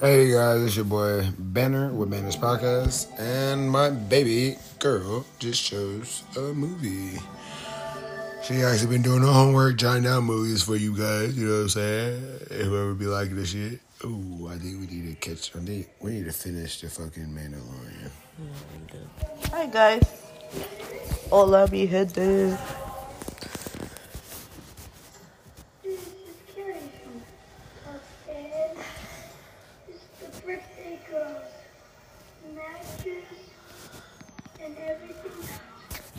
Hey guys, it's your boy Banner with Banner's Podcast, and my baby girl just chose a movie. She actually been doing her homework, jotting down movies for you guys. You know what I'm saying? Whoever be liking this shit. Ooh, I think we need to catch. I think we need to finish the fucking Mandalorian. Hi guys. all Hola mi gente. This is Carrie from upstairs. This is the birthday girl's mattress and everything else.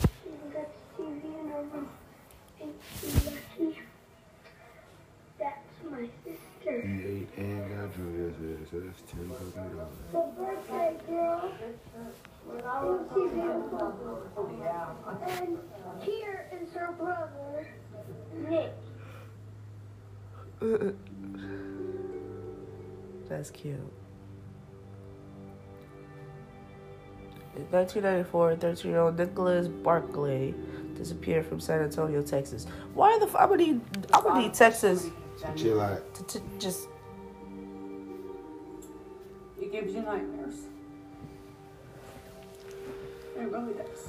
She even got the TV in her room. Ain't she lucky? That's my sister. You ate and got drunk yesterday, so that's ten fucking dollars. The birthday girl. Ain't she beautiful? And here is her brother, Nick. That's cute. In 1994, 13 year old Nicholas Barclay disappeared from San Antonio, Texas. Why the f- I'm gonna need, I'm gonna need Texas Chill out. to, to just. It gives you nightmares. It really does.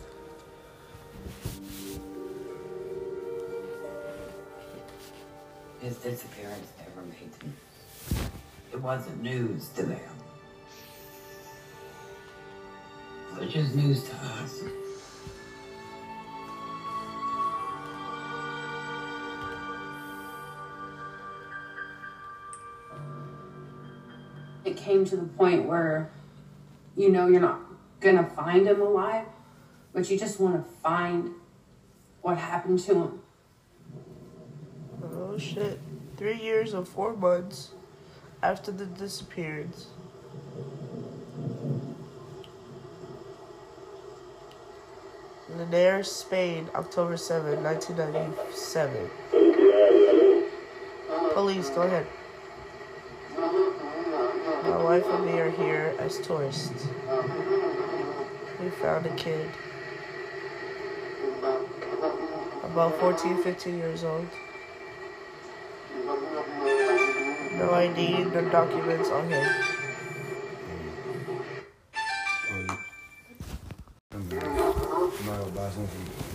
His disappearance never made them. It wasn't news to them. Which is news to us. It came to the point where you know you're not gonna find him alive, but you just want to find what happened to him. Oh shit. Three years and four months after the disappearance. Linares, Spain, October 7, 1997. Police, go ahead. My wife and me are here as tourists. We found a kid. About 14, 15 years old. No ID, no documents on him.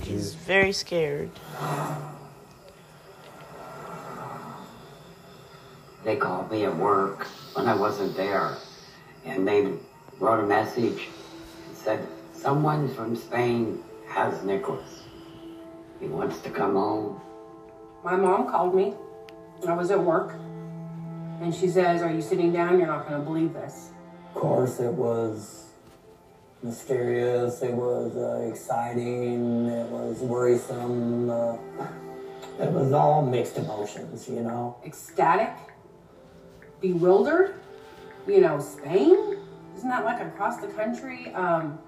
He's very scared. They called me at work when I wasn't there, and they wrote a message and said, Someone from Spain has Nicholas. He wants to come home. My mom called me. I was at work, and she says, "Are you sitting down? You're not gonna believe this." Of course, it was mysterious, it was uh, exciting, it was worrisome. Uh, it was all mixed emotions, you know. Ecstatic, bewildered. You know, Spain. Isn't that like across the country? Um,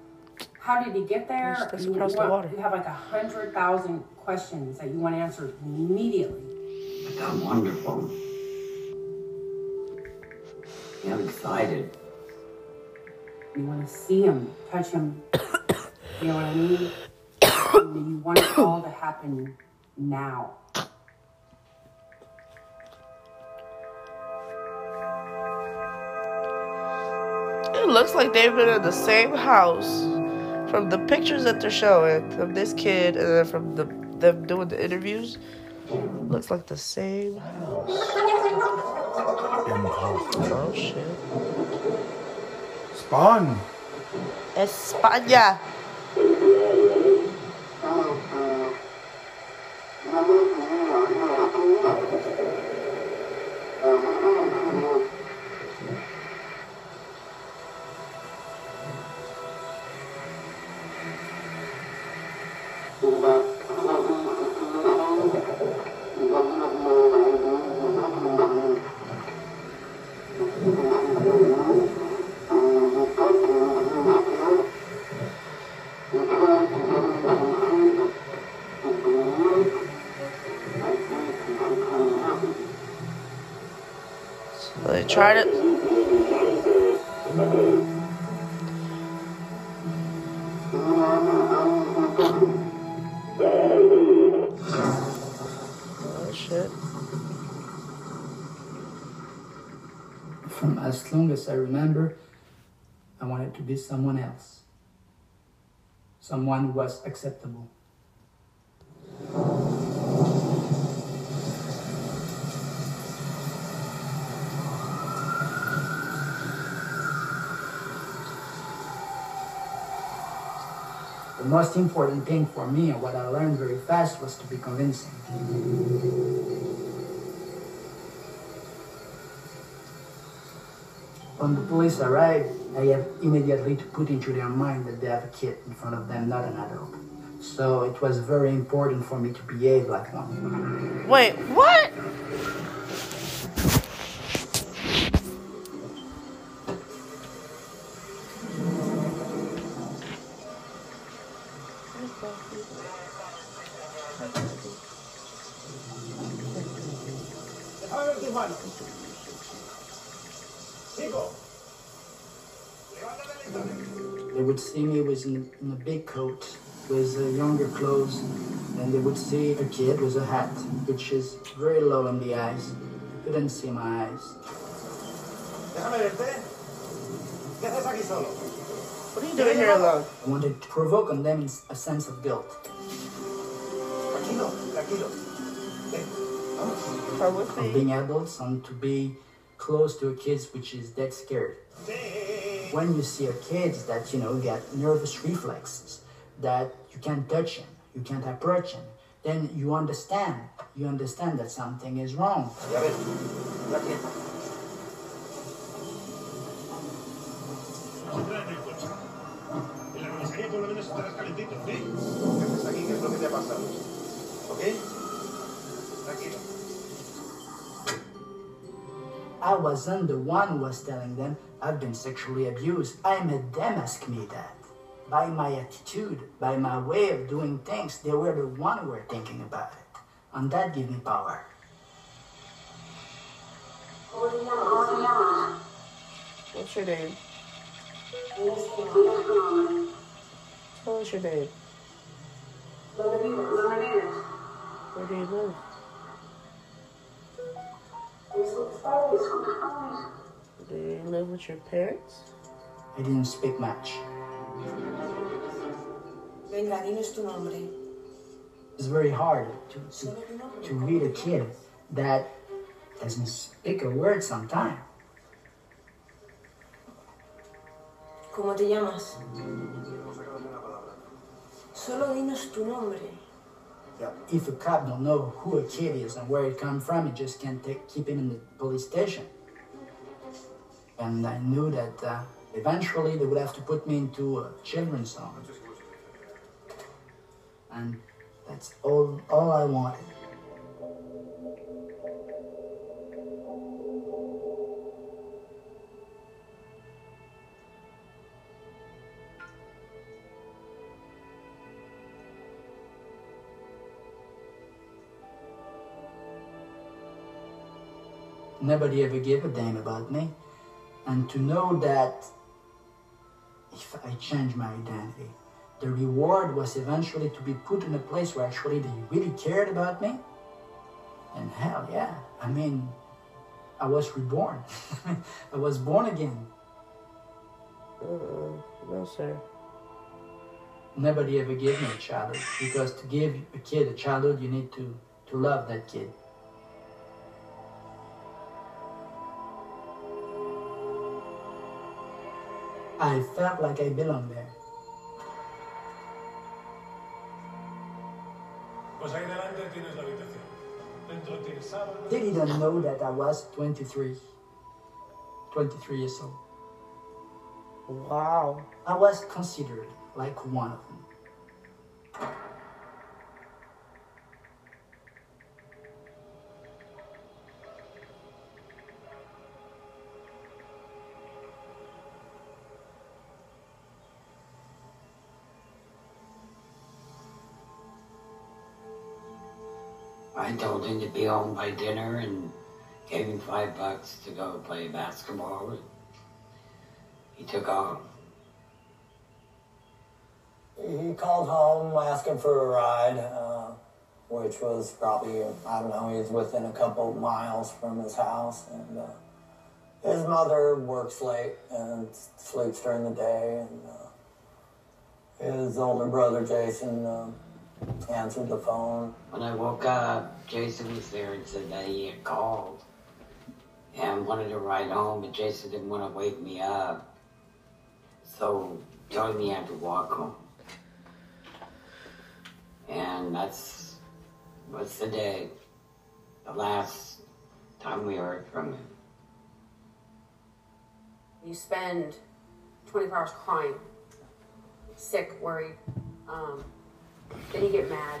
how did he get there? Yes, that's you, across the want- water. you have like a hundred thousand questions that you want answered immediately. But I'm wonderful. I'm excited. You want to see him, touch him. you know what I mean? You want it all to happen now. It looks like they've been in the same house from the pictures that they're showing of this kid and then from the them doing the interviews. Looks like the same house. Oh shit. Spawn. España. Someone else. Someone who was acceptable. The most important thing for me and what I learned very fast was to be convincing. When the police arrive, I have immediately to put into their mind that they have a kid in front of them, not an adult. So it was very important for me to behave like one. Wait, what? They would see me was in, in a big coat with uh, younger clothes, and they would see a kid with a hat, which is very low in the eyes. Couldn't see my eyes. Déjame verte. ¿Qué haces aquí solo? What are you doing here alone? I wanted to provoke on them a sense of guilt. Tranquilo, tranquilo. Ven, vamos. Come with of me. being adults and to be close to a kid which is dead scared. When you see a kid that you know get nervous reflexes, that you can't touch him, you can't approach him, then you understand. You understand that something is wrong. I wasn't the one who was telling them I've been sexually abused. I made them ask me that. By my attitude, by my way of doing things, they were the one who were thinking about it. And that gave me power. What's your name? Us your name. Where do you live? Do you live with your parents? I didn't speak much. Venga, dinos tu nombre. It's very hard to, to, to read a kid that doesn't speak a word sometimes. ¿Cómo te llamas? Solo dinos tu nombre. If a cop don't know who a kid is and where it come from, he just can't take, keep him in the police station. And I knew that uh, eventually they would have to put me into a children's home. And that's all, all I wanted. Nobody ever gave a damn about me. And to know that if I change my identity, the reward was eventually to be put in a place where actually they really cared about me. And hell yeah, I mean, I was reborn. I was born again. Uh-uh. No, sir. Nobody ever gave me a childhood because to give a kid a childhood, you need to, to love that kid. I felt like I belonged there. Pues ahí delante tienes la habitación. Dentro tienes sábanas. They didn't know that I was 23. 23 years old. Wow. I was considered like one of them. Told him to be home by dinner and gave him five bucks to go play basketball. He took off. He called home asking for a ride, uh, which was probably, I don't know, he was within a couple miles from his house. And uh, his mother works late and sleeps during the day, and uh, his older brother Jason um, answered the phone. When I woke up, Jason was there and said that he had called and wanted to ride home, but Jason didn't want to wake me up. So told me I had to walk home. And that's what's the day, the last time we heard from him. You spend 24 hours crying, sick, worried. Um, then you get mad.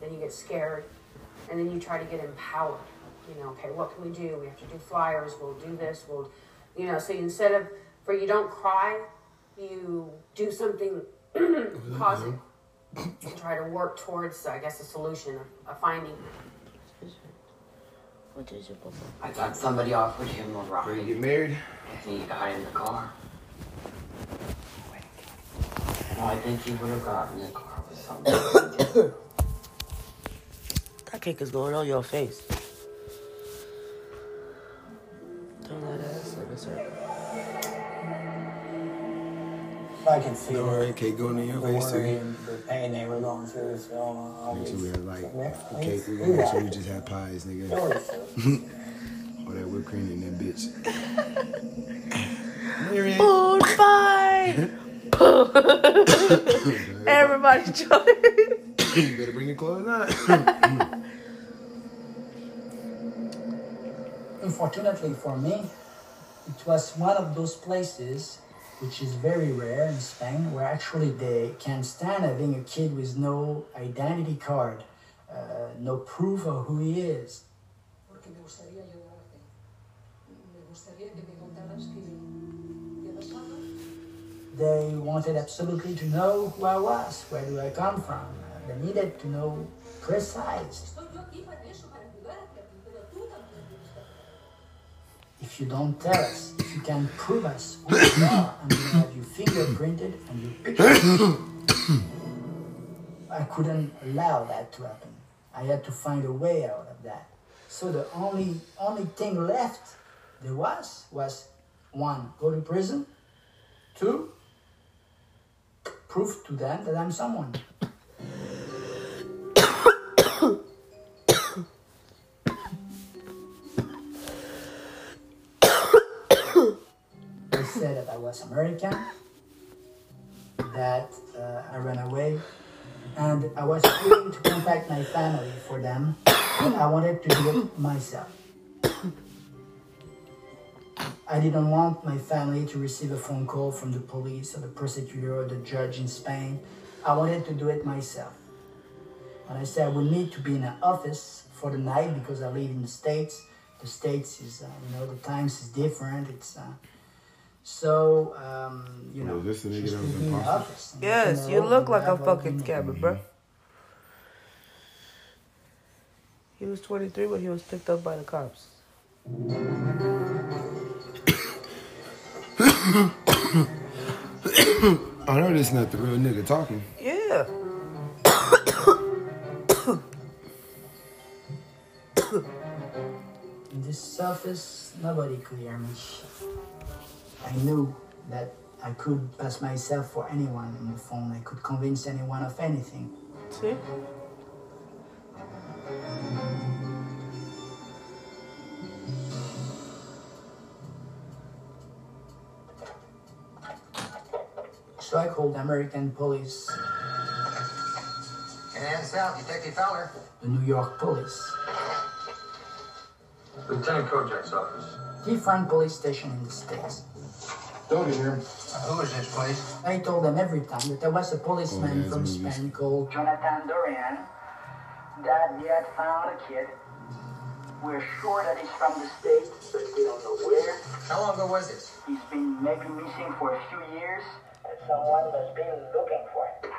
Then you get scared. And then you try to get empowered. You know, okay, what can we do? We have to do flyers. We'll do this. We'll, you know, so instead of, for you don't cry, you do something positive and try to work towards, I guess, a solution, a, a finding. What is your papa? I thought somebody offered him a ride. Ready to get married? And he got in the car. No, I think he would have gotten in the car with somebody. That cake is going on your face. Turn that ass like a circle. I can see All the, right, cake going in your the face worry too. and the pain they were going through. So I'll Make we have like the cake. We week. gonna make sure we just have pies, nigga. All that whipped cream in that bitch. Marion. Food fight! Everybody join. you better bring your clothes on. Unfortunately for me, it was one of those places which is very rare in Spain where actually they can't stand having a kid with no identity card, uh, no proof of who he is. They wanted absolutely to know who I was, where do I come from. They needed to know precise. If you don't tell us, if you can prove us who you are, we have you fingerprinted and your picture. I couldn't allow that to happen. I had to find a way out of that. So the only only thing left there was was one, go to prison, two, prove to them that I'm someone. I said that I was American, that uh, I ran away, and I was willing to contact my family for them, but I wanted to do it myself. I didn't want my family to receive a phone call from the police or the prosecutor or the judge in Spain. I wanted to do it myself. And I said I would need to be in an office for the night because I live in the States. The States is, uh, you know, the times is different. It's uh, so, um, you know, Was this the nigga just to be in the imposter? office. and Yes, let you look like a have all the fucking information. scammer, bro. He was 23 when he was picked up by the cops. I know this not the real nigga talking. Yeah. In this office, nobody could hear me. I knew that I could pass myself for anyone on the phone. I could convince anyone of anything. See? So I called American police, And South, Detective Fowler. the New York police, Lieutenant Kojak's office. different police station in the States. Don't get here. Uh, who is this, please? I told them every time that there was a policeman Oh, from that's movies. Spain called Jonathan Dorian, that he had found a kid. We're sure that he's from the States, but we don't know where. How long ago was this? He's been maybe missing for a few years, and someone must be looking for him.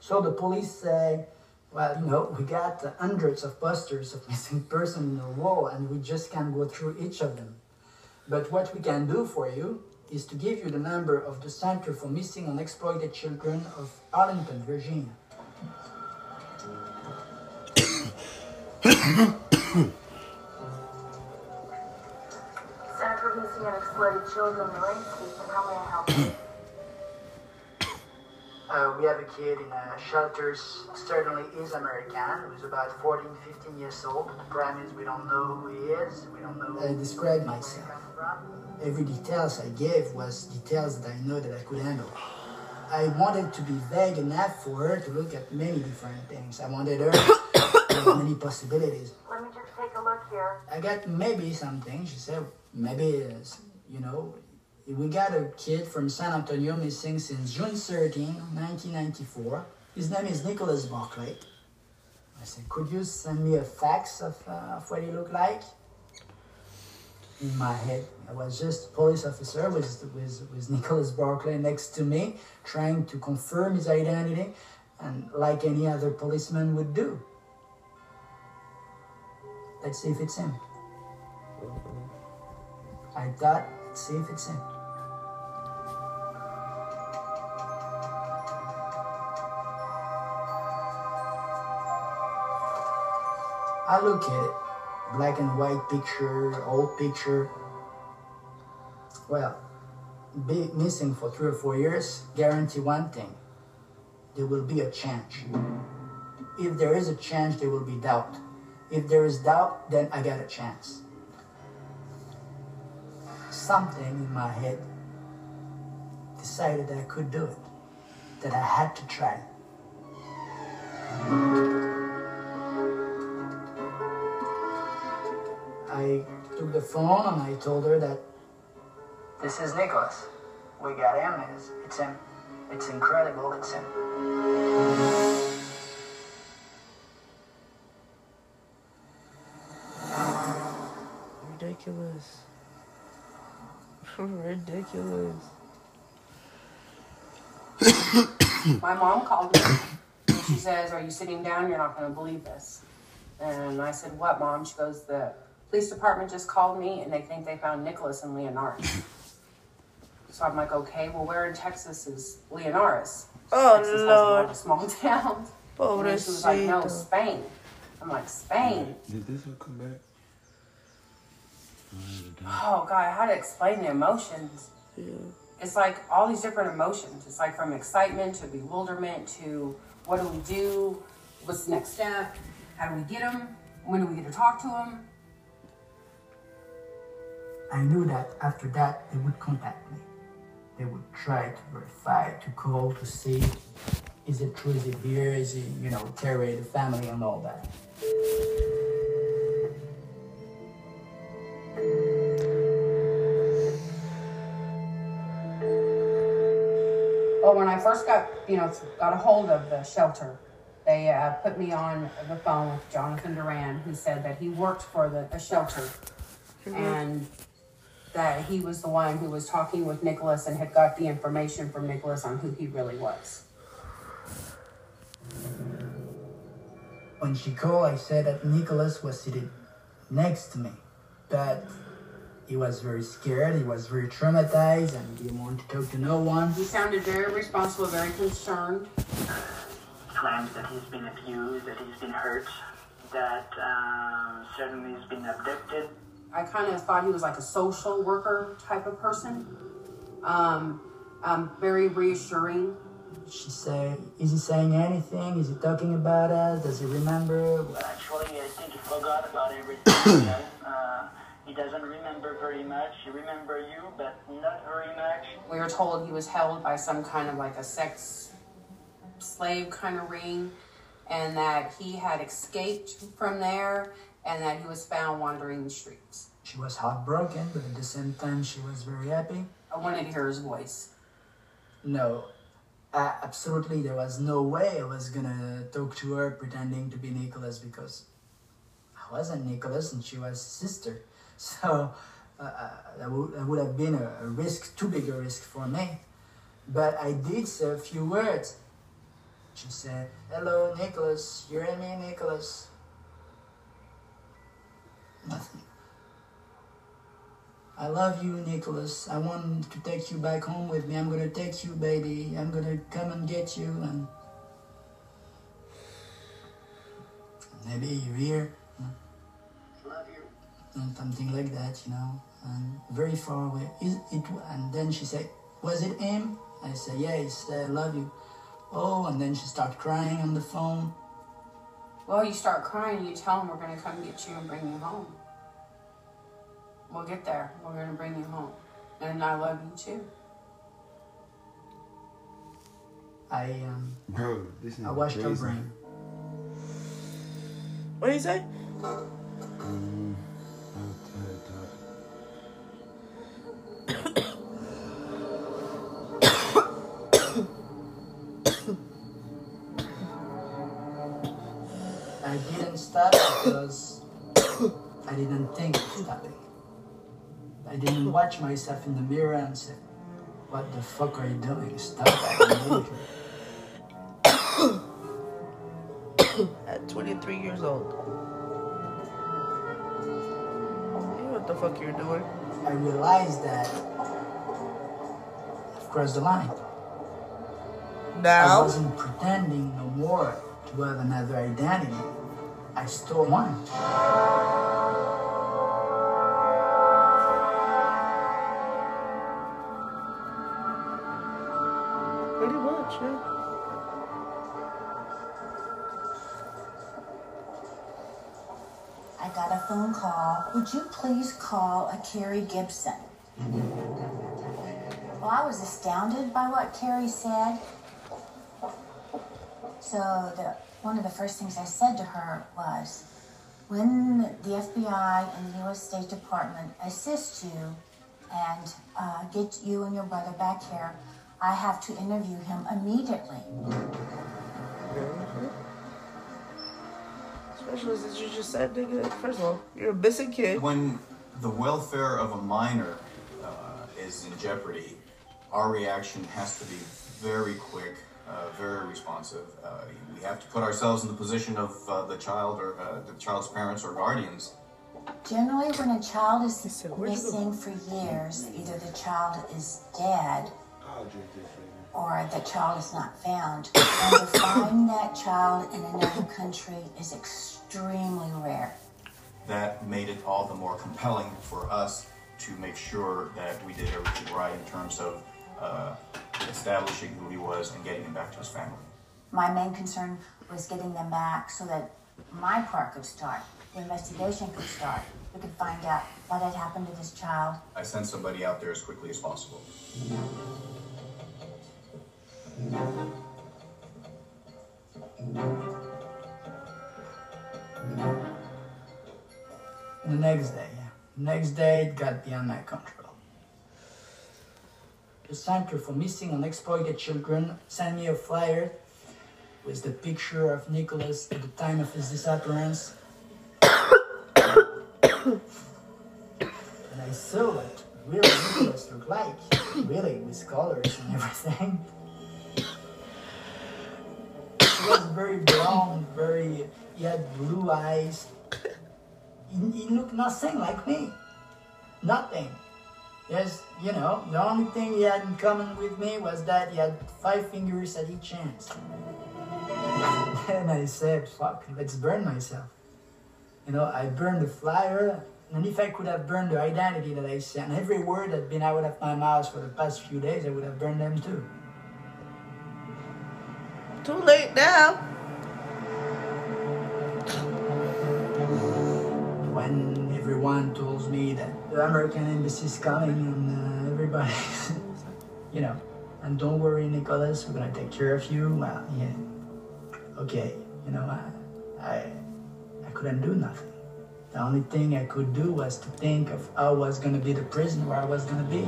So the police say, well, you know, we got hundreds of posters of missing person in the wall, and we just can't go through each of them. But what we can do for you is to give you the number of the Center for Missing and Exploited Children of Arlington, Virginia. Sir, report missing and exploited children in Lansky, and how may I help you? Uh, we have a kid in a shelter, certainly is American, who's about 14, 15 years old. The problem is we don't know who he is, we don't know I described myself. Every details I gave was details that I know that I could handle. I wanted to be vague enough for her to look at many different things. I wanted her to have many possibilities. Let me just take a look here. I got maybe something. She said maybe it's, you know, we got a kid from San Antonio missing since June 13, 1994. His name is Nicholas Barclay. I said, could you send me a fax of, uh, of what he looked like? In my head, I was just a police officer with, with, with Nicholas Barclay next to me, trying to confirm his identity, and like any other policeman would do. Let's see if it's him. I thought, let's see if it's him. I look at it, black and white picture, old picture. Well, be missing for three or four years, guarantee one thing. There will be a change. If there is a change, there will be doubt. If there is doubt, then I got a chance. Something in my head decided that I could do it, that I had to try. I took the phone and I told her that this is Nicholas. We got him. It's, it's him. It's incredible. It's him. Ridiculous. Ridiculous. My mom called me and she says, Are you sitting down? You're not going to believe this. And I said, What, mom? She goes, The police department just called me and they think they found Nicholas and Leonard. so I'm like, Okay, well, where in Texas is Linares? Oh, Texas has a Lord. lot of small towns. And then she was like, No, Spain. I'm like, Spain? Did this one come back? Oh, God, how to explain the emotions. Yeah. It's like all these different emotions. It's like from excitement to bewilderment to what do we do? What's the next step? How do we get him? When do we get to talk to him? I knew that after that they would contact me. They would try to verify, to call, to see is it true, is it here, is it, you know, terror the family and all that. Well, when I first got, you know, got a hold of the shelter, they uh, put me on the phone with Jonathan Duran, who said that he worked for the, the shelter and that he was the one who was talking with Nicholas and had got the information from Nicholas on who he really was. When she called, I said that Nicholas was sitting next to me, but he was very scared, he was very traumatized, and he didn't want to talk to no one. He sounded very responsible, very concerned. claims that he's been abused, that he's been hurt, that um, certainly he's been abducted. I kind of thought he was like a social worker type of person. Um, um, very reassuring. She said, Is he saying anything? Is he talking about us? Does he remember? Well, actually, I think he forgot about everything. you uh, he doesn't remember very much. He remember you, but not very much. We were told he was held by some kind of like a sex slave kind of ring, and that he had escaped from there, and that he was found wandering the streets. She was heartbroken, but at the same time, she was very happy. I wanted to hear his voice. No, uh, absolutely, there was no way I was gonna talk to her pretending to be Nicholas because I wasn't Nicholas and she was his sister. So uh, uh, that, would, that would have been a, a risk, too big a risk for me. But I did say a few words. She said, Hello, Nicholas. You hear me, Nicholas? Nothing. I love you, Nicholas. I want to take you back home with me. I'm gonna take you, baby. I'm gonna come and get you, and maybe you're here. Love you. And something like that, you know. and very far away. Is it? And then she said, "Was it him?" I said, "Yeah." "I love you." Oh, and then she started crying on the phone. Well, you start crying, you tell them we're going to come get you and bring you home. We'll get there. We're going to bring you home. And I love you too. I um, Bro, this is I watched her crazy. brain. What do you say? Mm, stop because I didn't think of stopping. I didn't watch myself in the mirror and say, "What the fuck are you doing? Stop immediately." At 23 years old. You know what the fuck you're doing. I realized that I've crossed the line. Now? I wasn't pretending no more to have another identity. I still one. Pretty much, yeah. I got a phone call. Would you please call a Carrie Gibson? Well, I was astounded by what Carrie said. So the one of the first things I said to her was, when the FBI and the U.S. State Department assist you and uh, get you and your brother back here, I have to interview him immediately. Especially since you just said, nigga, first of all, you're a missing kid. When the welfare of a minor uh, is in jeopardy, our reaction has to be very quick, uh, very responsive. Uh, we have to put ourselves in the position of uh, the child or uh, the child's parents or guardians. Generally, when a child is missing for years, either the child is dead or the child is not found. And to find that child in another country is extremely rare. That made it all the more compelling for us to make sure that we did everything right in terms of uh, establishing who he was and getting him back to his family. My main concern was getting them back so that my part could start, the investigation could start. We could find out what had happened to this child. I sent somebody out there as quickly as possible. The next day, yeah. Next day, it got beyond my control. The Center for Missing and Exploited Children sent me a flyer with the picture of Nicholas at the time of his disappearance. and I saw what really Nicholas looked like, really, with colors and everything. He was very brown, very, he had blue eyes. He, he looked nothing like me. Nothing. Yes, you know, the only thing he had in common with me was that he had five fingers at each hand. and I said, fuck, let's burn myself. You know, I burned the flyer, and if I could have burned the identity that I sent, and every word that had been out of my mouth for the past few days, I would have burned them too. Too late now. When everyone tells me that the American embassy is coming and uh, everybody, you know, and don't worry, Nicholas, we're gonna take care of you. Well, yeah, okay, you know, I, I, I couldn't do nothing. The only thing I could do was to think of how I was gonna be the prison where I was gonna be.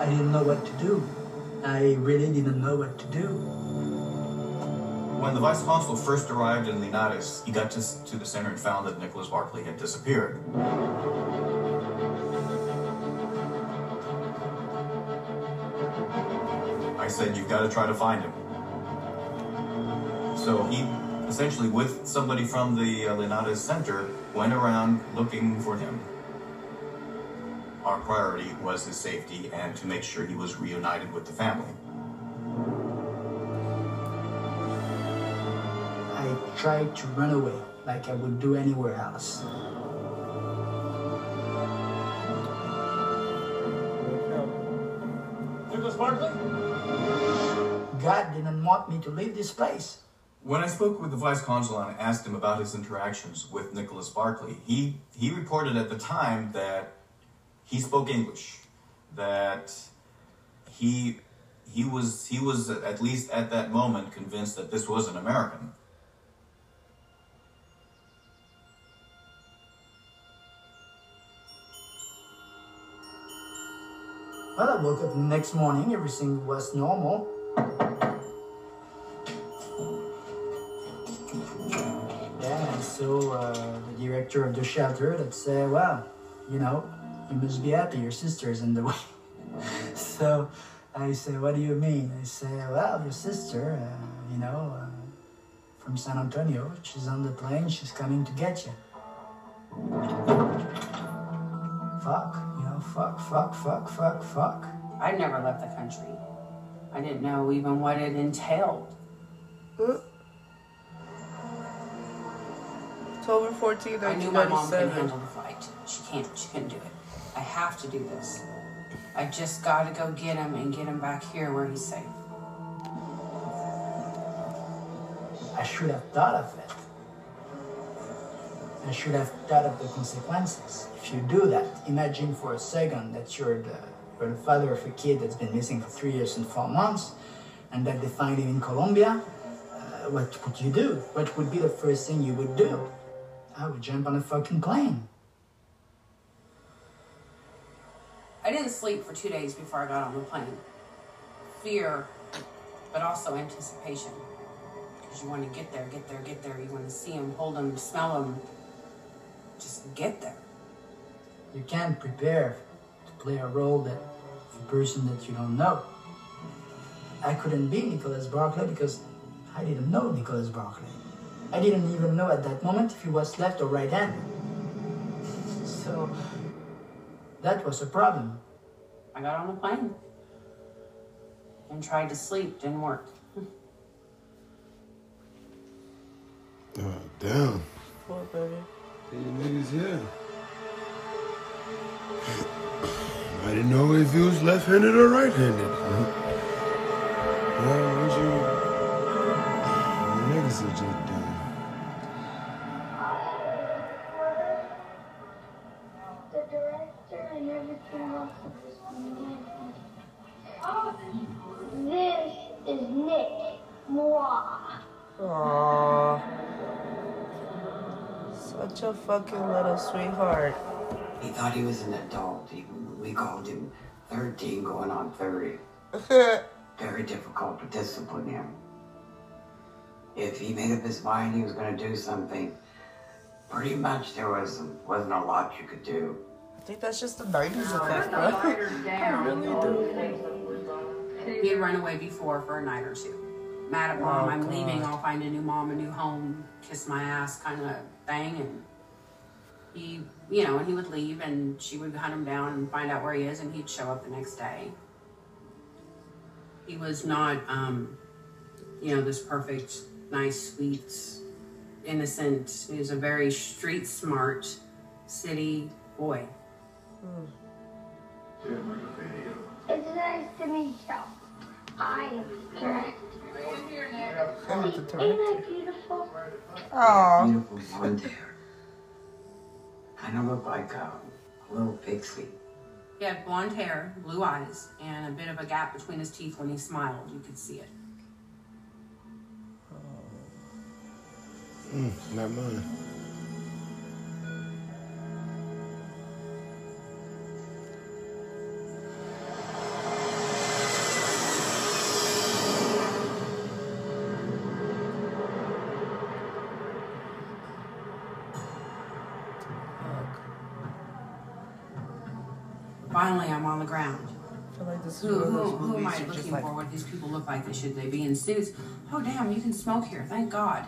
I didn't know what to do. I really didn't know what to do. When the vice consul first arrived in Linares, he got to, to the center and found that Nicholas Barclay had disappeared. I said, You've got to try to find him. So he essentially, with somebody from the uh, Linares Center, went around looking for him priority was his safety and to make sure he was reunited with the family. I tried to run away like I would do anywhere else. God didn't want me to leave this place. When I spoke with the vice consul and asked him about his interactions with Nicholas Barclay, he, he reported at the time that he spoke English, that he he was he was at least at that moment convinced that this was an American. Well, I woke up the next morning, everything was normal. Yeah, I saw uh, the director of the shelter that said, well, you know, you must be happy your sister's in the way. so I say, what do you mean? I say, well, your sister, uh, you know, uh, from San Antonio, she's on the plane, she's coming to get you. Fuck, you know, fuck, fuck, fuck, fuck, fuck. I'd never left the country. I didn't know even what it entailed. October 14, I knew my mom couldn't 1997. handle the fight. She can't. She couldn't do it. I have to do this. I just got to go get him and get him back here where he's safe. I should have thought of it. I should have thought of the consequences. If you do that, imagine for a second that you're the, you're the father of a kid that's been missing for three years and four months, and that they find him in Colombia. Uh, what would you do? What would be the first thing you would do? I would jump on a fucking plane. I didn't sleep for two days before I got on the plane. Fear, but also anticipation. Because you want to get there, get there, get there. You want to see him, hold him, smell him. Just get there. You can't prepare to play a role that a person that you don't know. I couldn't be Nicholas Barclay because I didn't know Nicholas Barclay. I didn't even know at that moment if he was left or right handed. So that was a problem. I got on the plane and tried to sleep. Didn't work. Oh, damn. Poor baby. These niggas here. I didn't know if he was left-handed or right-handed. Well, what you... The niggas are just fucking little sweetheart. He thought he was an adult. He, we called him 13 going on 30. Very difficult to discipline him. If he made up his mind he was going to do something, pretty much there was, wasn't a lot you could do. I think that's just the 90s effect, bro. I really do. He had run away before for a night or two. Mad at mom, Oh, I'm God. leaving, I'll find a new mom, a new home, kiss my ass kind of thing. And he, you know, and he would leave and she would hunt him down and find out where he is and he'd show up the next day. He was not, um, you know, this perfect, nice, sweet, innocent. He was a very street smart city boy. It's nice to meet you. I am the director. I'm the Ain't director. I beautiful? Aww. Beautiful blonde hair. Kind of looked like a, a little pixie. He had blonde hair, blue eyes, and a bit of a gap between his teeth when he smiled. You could see it. Mm, not mine. The ground. Like this Who, who, who am I looking like, for? What these people look like? They should they be in suits? Oh damn, you can smoke here. Thank God.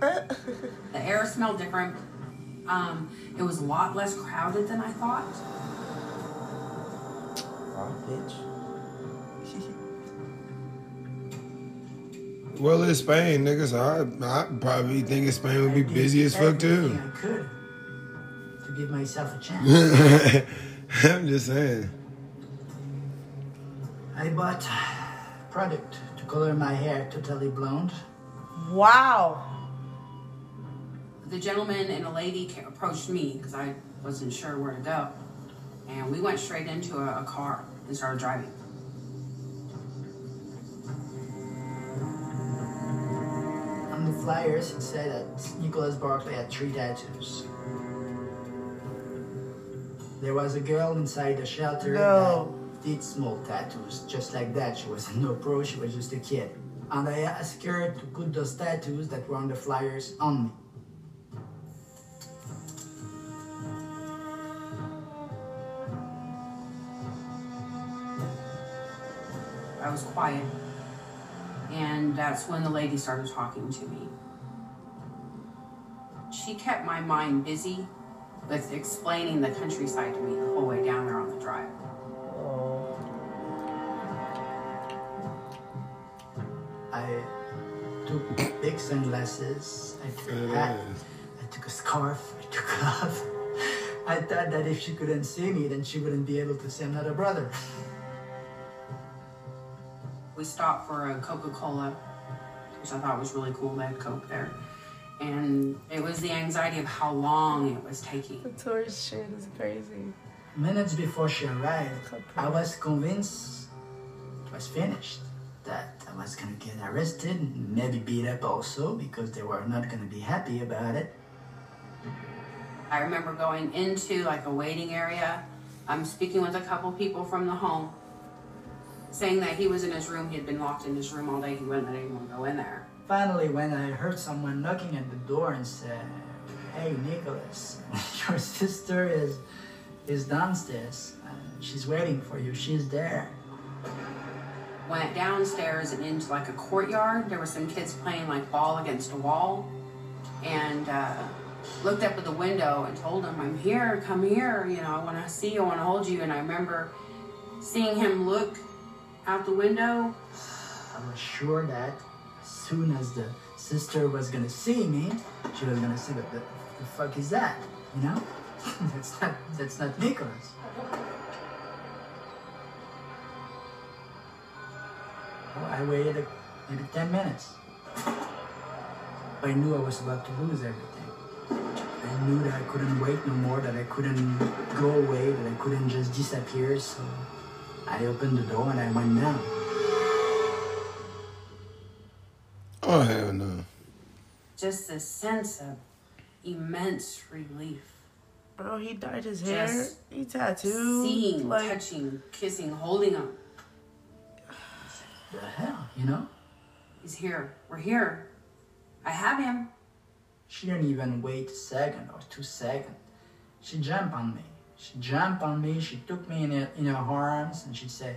the air smelled different. Um, it was a lot less crowded than I thought. oh, bitch. Well, it's Spain, niggas. So I, I probably think Spain would be busy as fuck too. I could to give myself a chance. I'm just saying. I bought product to color my hair totally blonde. Wow. The gentleman and a lady approached me because I wasn't sure where to go. And we went straight into a, a car and started driving. On the flyers, it said that Nicholas Barclay had three tattoos. There was a girl inside the shelter No. that did small tattoos, just like that. She was no pro, she was just a kid. And I asked her to put those tattoos that were on the flyers on me. I was quiet. And that's when the lady started talking to me. She kept my mind busy with explaining the countryside to me the whole way down there on the drive. Oh. I took big sunglasses, I took a hat, I took a scarf, I took a glove. I thought that if she couldn't see me, then she wouldn't be able to see another brother. We stopped for a Coca Cola, which I thought was really cool. They had Coke there. And it was the anxiety of how long it was taking. The tourist shit is crazy. Minutes before she arrived, I was convinced it was finished. That I was gonna get arrested, and maybe beat up also, because they were not gonna be happy about it. I remember going into like a waiting area. I'm speaking with a couple people from the home, saying that he was in his room. He had been locked in his room all day. He wouldn't let anyone go in there. Finally, when I heard someone knocking at the door and said, "Hey, Nicholas, your sister is is downstairs. She's waiting for you. She's there." Went downstairs and into like a courtyard. There were some kids playing like ball against a wall, and uh, looked up at the window and told him, "I'm here. Come here. You know, I want to see you. I want to hold you." And I remember seeing him look out the window. I was sure that soon as the sister was gonna see me, she was gonna say, "What the, the fuck is that?" You know? that's not that's not Nicholas. Well, I waited a, maybe ten minutes. I knew I was about to lose everything. I knew that I couldn't wait no more, that I couldn't go away, that I couldn't just disappear. So I opened the door and I went down. Oh hell no. Just this sense of immense relief. Bro, he dyed his hair. Just He tattooed. Seeing, like, touching, kissing, holding him. The hell, you know? He's here. We're here. I have him. She didn't even wait a second or two seconds. She jumped on me. She jumped on me. She took me in her, in her arms and she said,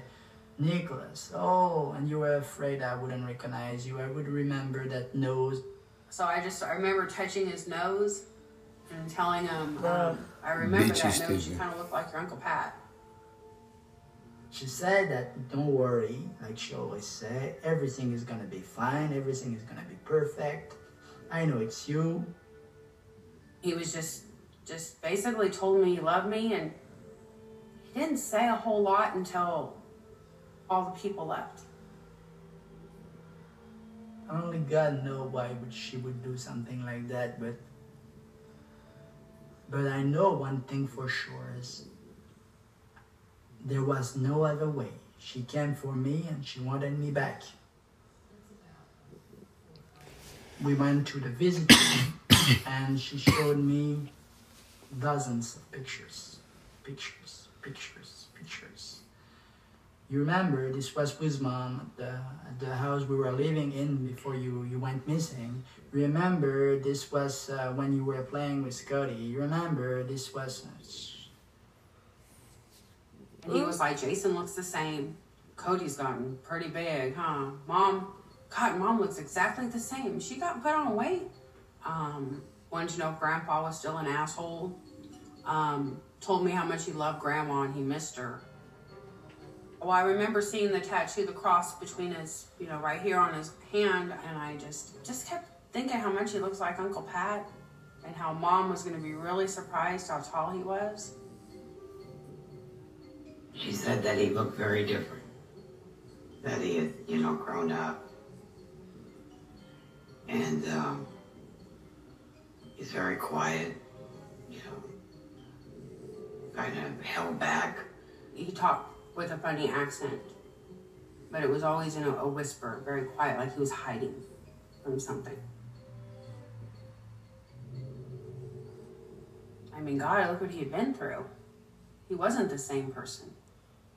Nicholas, oh, and you were afraid I wouldn't recognize you. I would remember that nose. So I just I remember touching his nose and telling him, Wow. um, I remember that you nose. You kind of look like your Uncle Pat. She said that don't worry, like she always said, everything is gonna be fine, everything is gonna be perfect. I know it's you. He was just just basically told me he loved me and he didn't say a whole lot until all the people left. Only God know why would she would do something like that, but but I know one thing for sure is there was no other way. She came for me and she wanted me back. We went to the visit and she showed me dozens of. Pictures, pictures, pictures. You remember this was with mom the, the house we were living in before you, you went missing. Remember this was uh, when you were playing with Scotty. You remember this was. And he was like, Jason looks the same. Cody's gotten pretty big, huh? Mom, God, mom looks exactly the same. She got put on weight. Um, wanted to know if grandpa was still an asshole. Um, told me how much he loved grandma and he missed her. Well, I remember seeing the tattoo, the cross between his, you know, right here on his hand, and I just just kept thinking how much he looks like Uncle Pat, and how Mom was going to be really surprised how tall he was. She said that he looked very different. That he had, you know, grown up. And um, he's very quiet, you know, kind of held back. He talked with a funny accent, but it was always in a, a whisper, very quiet, like he was hiding from something. I mean, God, look what he had been through. He wasn't the same person.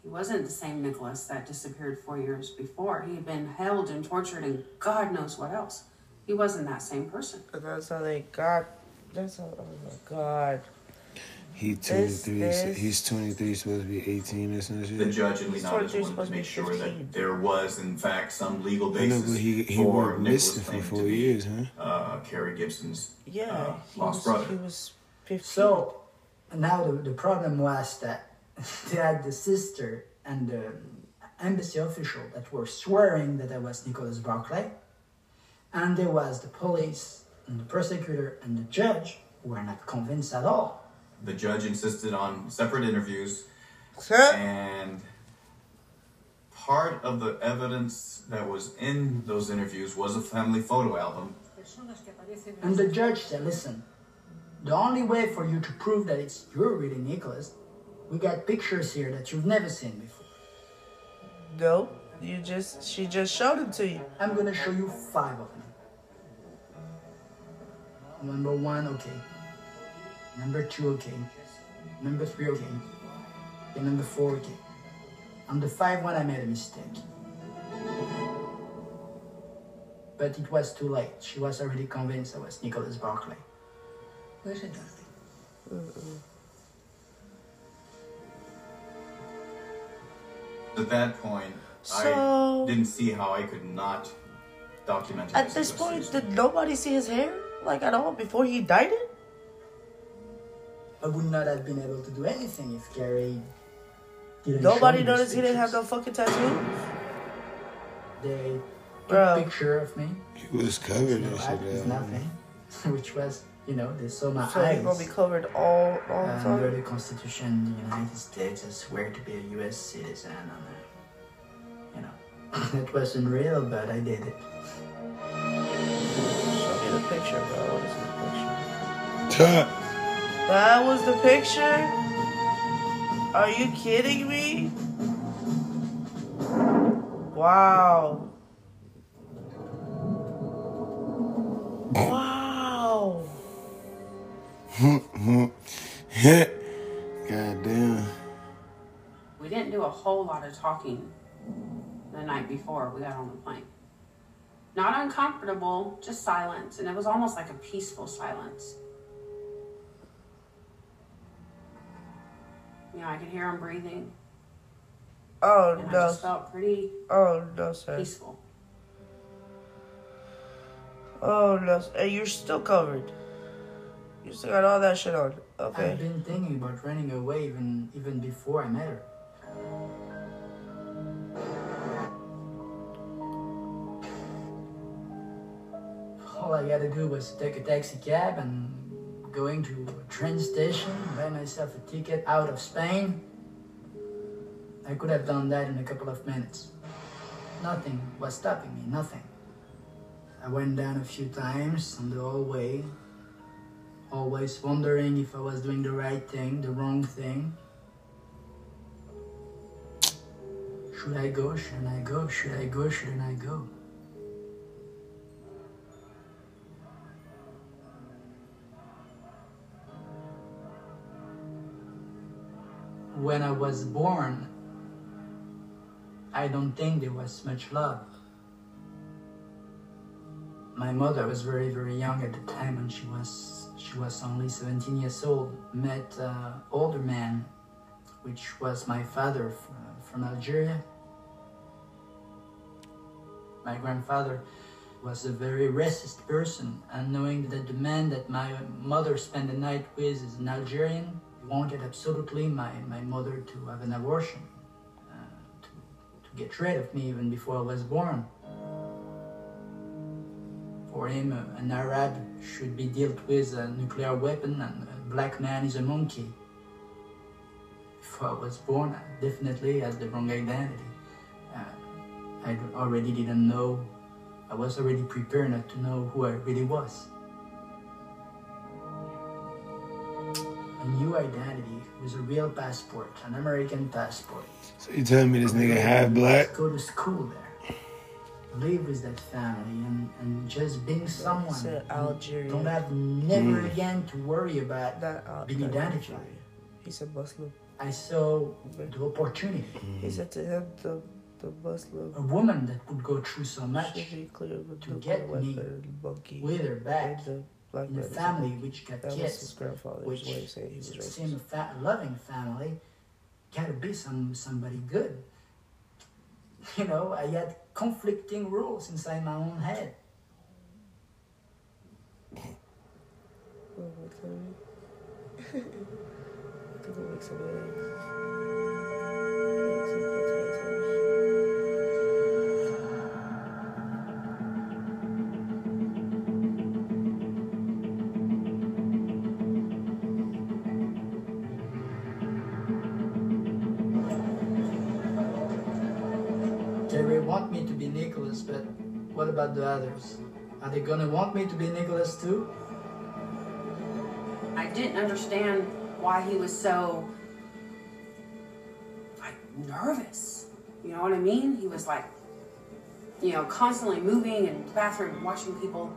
He wasn't the same Nicholas that disappeared four years before. He had been held and tortured and God knows what else. He wasn't that same person. That's how they got. That's how. Oh my God. He This- 23. this- He's 23, supposed to be 18 or some shit. The judge and He's Leonardo 23, wanted supposed to to make be sure that there was, in fact, some legal I know, basis but he, he for Nicholas for four to be years, huh? uh, Carey Gibson's Yeah. uh, he lost was, brother. He was 15. So now the, the problem was that they had the sister and the embassy official that were swearing that I was Nicholas Barclay, and there was the police and the prosecutor and the judge who were not convinced at all. The judge insisted on separate interviews, Huh? and part of the evidence that was in those interviews was a family photo album. Personas que aparecen en And the judge said, listen, the only way for you to prove that it's you're really Nicholas, we got pictures here that you've never seen before. No, you just. She just showed them to you. I'm gonna show you five of them. Number one, okay. Number two, okay. Number three, okay. And number four, okay. On the five one, I made a mistake. But it was too late. She was already convinced I was Nicholas Barclay. Where's it, darling? At that point, So- I didn't see how I could not document him At this point, did nobody see his hair? Like at all before he dyed it? I would not have been able to do anything if Gary didn't show Nobody me noticed he didn't have pictures. no fucking tattoo? They took Bro. a picture of me. He was covered No and act shit. nothing, which was, you know, they saw my So eyes. he's gonna be covered all, all the Under the Constitution of the United States, I swear to be a U.S. citizen. And, uh, you know, it wasn't real, but I did it. Show me the picture, bro. What is the picture? That was the picture? Are you kidding me? Wow. Wow. God damn. We didn't do a whole lot of talking the night before we got on the plane. Not uncomfortable, just silence, and it was almost like a peaceful silence. You know, I could hear him breathing, Oh and I no. just felt pretty Oh no, sir. peaceful. Oh no. And you're still covered. You still got all that shit on. Okay. I've been thinking about running away even even before I met her. All I gotta do was take a taxi cab and going to a train station, buy myself a ticket out of Spain. I could have done that in a couple of minutes. Nothing was stopping me, nothing. I went down a few times on the whole way, always wondering if I was doing the right thing, the wrong thing. Should I go? Shouldn't I go? Should I go? Shouldn't I go? When I was born, I don't think there was much love. My mother was very, very young at the time, and she was she was only 17 years old. Met uh, older man, which was my father from Algeria. My grandfather was a very racist person, and knowing that the man that my mother spent the night with is an Algerian, wanted absolutely my, my mother to have an abortion, uh, to, get rid of me even before I was born. For him, uh, an Arab should be dealt with a nuclear weapon, and a black man is a monkey. Before I was born, I definitely had the wrong identity. Uh, I already didn't know, I was already prepared not to know who I really was. New identity was a real passport, an American passport. So you telling me this nigga half black? Go to school there. Live with that family and, and just being someone. said You Algeria. Don't have never Mm. again to worry about That being that identified. He said Muslim. I saw the opportunity. He said to him the the Muslim A woman that would go through so much clear with to the get me weapon, with her back and the black in man a family monkey. which got That was his kids, grandfather's which way of saying he was is racist. seem a fa- loving family, gotta be some somebody good. You know, I had conflicting rules inside my own head. Oh, what's that mean? I think we'll make some about the others? Are they gonna want me to be Nicholas too? I didn't understand why he was so like nervous. You know what I mean? He was like, you know, constantly moving in the bathroom, watching people,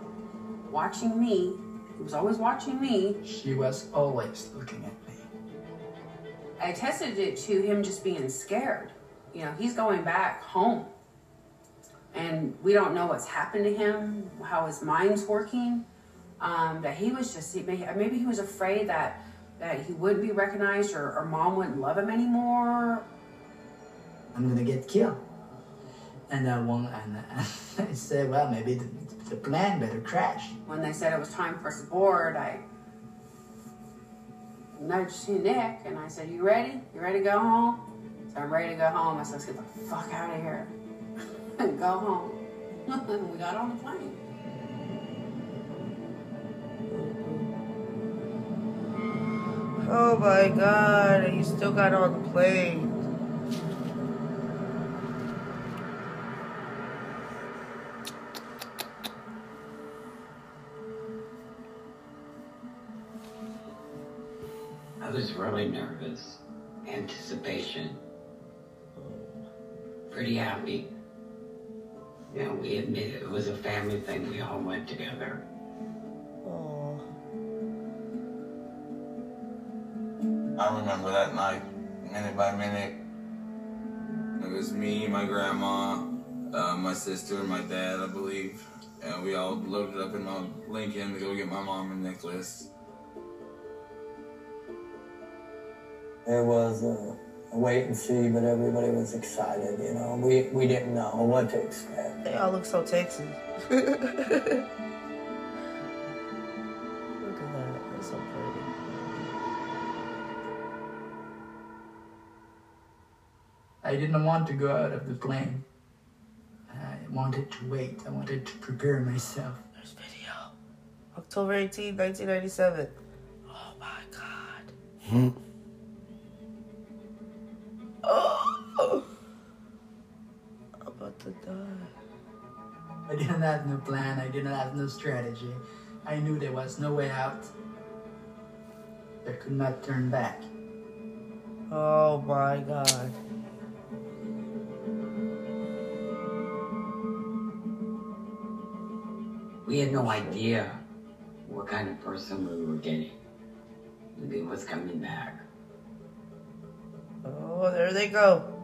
watching me. He was always watching me. She was always looking at me. I attested it to him just being scared. You know, he's going back home. And we don't know what's happened to him, how his mind's working. Um, that he was just, maybe maybe he was afraid that, that he wouldn't be recognized or, or mom wouldn't love him anymore. I'm gonna get killed. And I won't, and I said, well, maybe the, the plan better crash. When they said it was time for us to board, I nudged Nick and I said, You ready? You ready to go home? So I'm ready to go home. I said, Let's get the fuck out of here and go home. and we got on the plane. Oh my god, and he still got on the plane. I was really nervous. Anticipation. Pretty happy. You know, we admitted it was a family thing. We all went together. Oh, I remember that night, minute by minute. It was me, my grandma, uh, my sister, my dad, I believe. And we all loaded up in my Lincoln to go get my mom and Nicholas. There was a, a wait and see, but everybody was excited. You know, we we didn't know what to expect. they all look so Texas. look at that, that's so pretty. I didn't want to go out of the plane. I wanted to wait. I wanted to prepare myself. There's video. October 18, 1997. Oh my god. Hmm. Oh, I'm about to die. I didn't have no plan. I didn't have no strategy. I knew there was no way out. I could not turn back. Oh my god. We had no idea what kind of person we were getting. He was coming back. Oh, there they go.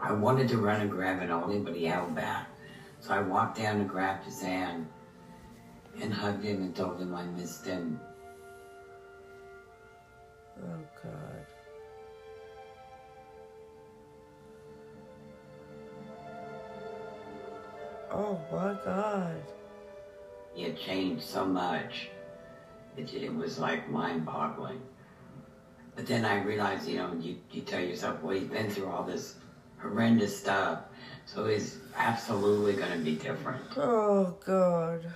I wanted to run and grab it only, but he held back. So I walked down and grabbed his hand and hugged him and told him I missed him. Oh God. Oh my God. He had changed so much. It, it was like mind boggling. But then I realized, you know, you, you tell yourself, well, he's been through all this horrendous stuff, so he's absolutely going to be different. Oh God.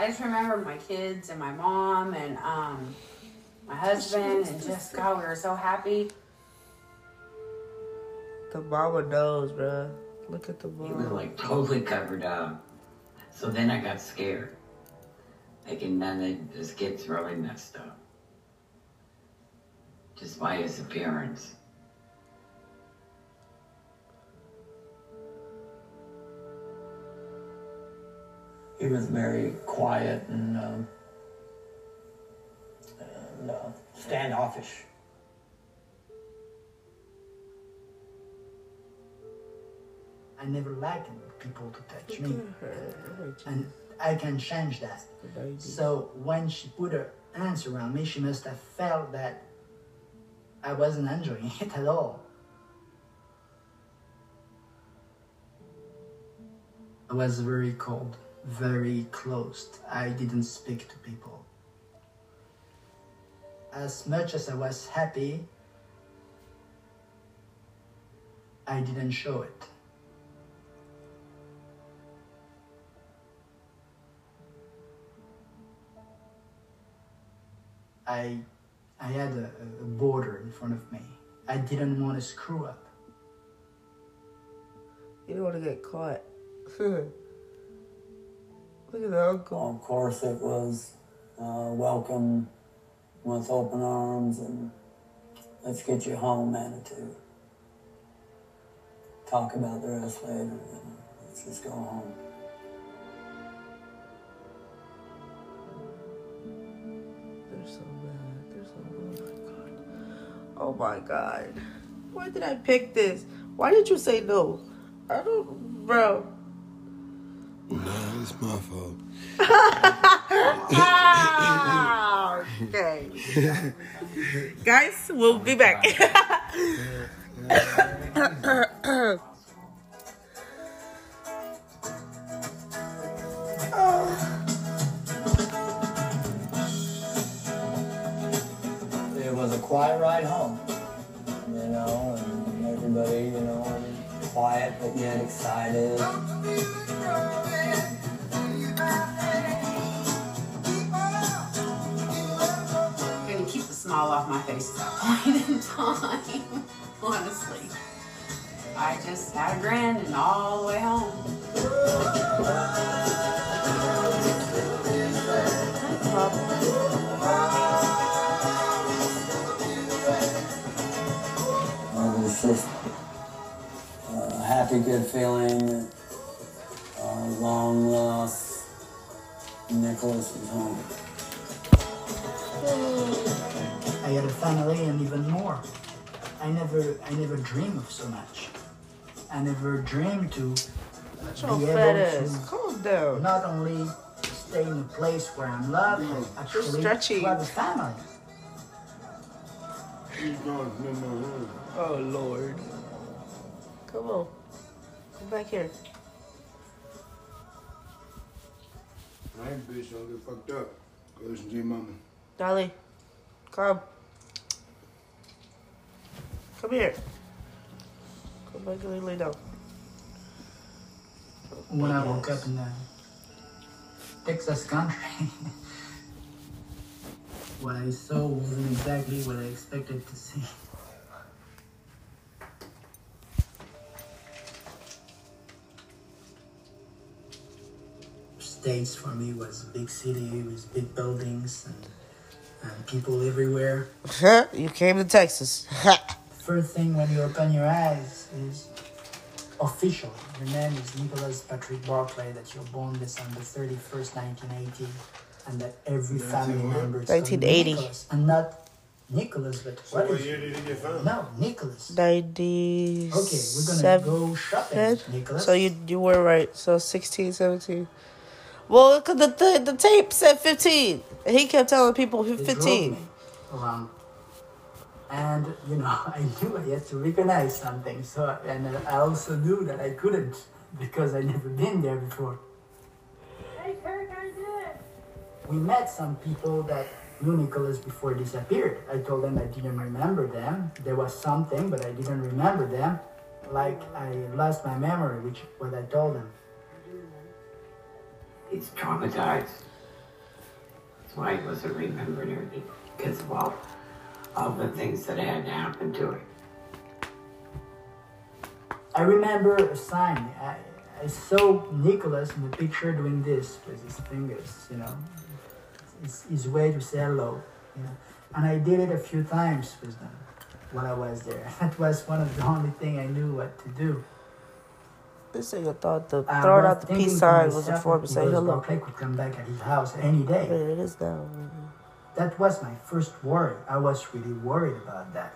I just remember my kids and my mom and um, my husband and just God, we were so happy. The mama knows, bruh. Look at the He was like totally covered up. So then I got scared. Thinking, man, this kid's really messed up. Just by his appearance. He was very quiet and, um, and uh, standoffish. I never liked people to touch me. And I can change that. So when she put her hands around me, she must have felt that I wasn't enjoying it at all. I was very cold, very closed. I didn't speak to people. As much as I was happy, I didn't show it. I, I had a, a border in front of me. I didn't want to screw up. You don't want to get caught. Look at the uncle. Of course, it was uh, welcome with open arms and let's get you home attitude. Talk about the rest later. You know. Let's just go home. They're so bad. They're so bad. Oh my god. Why did I pick this? Why did you say no? I don't, bro. Nah, it's my fault. okay. Guys, we'll be back. It was a quiet ride home, you know, and everybody, you know, quiet but yet excited. Smile off my face at that point in time. Honestly, I just had a grin and all the way home. It was just a happy, good feeling. Uh, long lost Nicholas was home. I had a family and even more. I never, I never dreamed of so much. I never dreamed to your be able ass. to Calm down. not only stay in a place where I'm loved, but actually stretchy. to have a family. Oh Lord. Come on. Come back here. Alright, bitch, don't get fucked up. Go listen to your mama. Dolly. Come. Come here. Come back and lay down. When I woke up in the Texas country, what I saw wasn't exactly what I expected to see. States for me was big city with big buildings and, and people everywhere. you came to Texas. First thing when you open your eyes is officially your name is Nicholas Patrick Barclay, that you're born December 31st, 1980, and that every family member is 1980. Nicholas, and not Nicholas, but So what what is year did he get found? No, Nicholas. 90. Okay, we're gonna go shopping, Nicholas. So you you were right. So 16, 17. Well, look at the, the the tape said 15. And he kept telling people They drove 15. me around And you know, I knew I had to recognize something. So, and I also knew that I couldn't because I never been there before. Hey, Kirk, how you doing? We met some people that knew Nicholas before he disappeared. I told them I didn't remember them. There was something, but I didn't remember them. Like I lost my memory, which what I told them. He's traumatized. That's why he wasn't remembering everything because of all, all the things that had happened to him. I remember a sign. I, I saw Nicholas in the picture doing this with his fingers, you know, his, his way to say hello, you know. And I did it a few times with them while I was there. That was one of the only thing I knew what to do. This nigga thought the I throwing out the thinking peace sign was a form that of saying Nicolas hello. Barclay could come back at his house any day. But it is now. That was my first worry. I was really worried about that.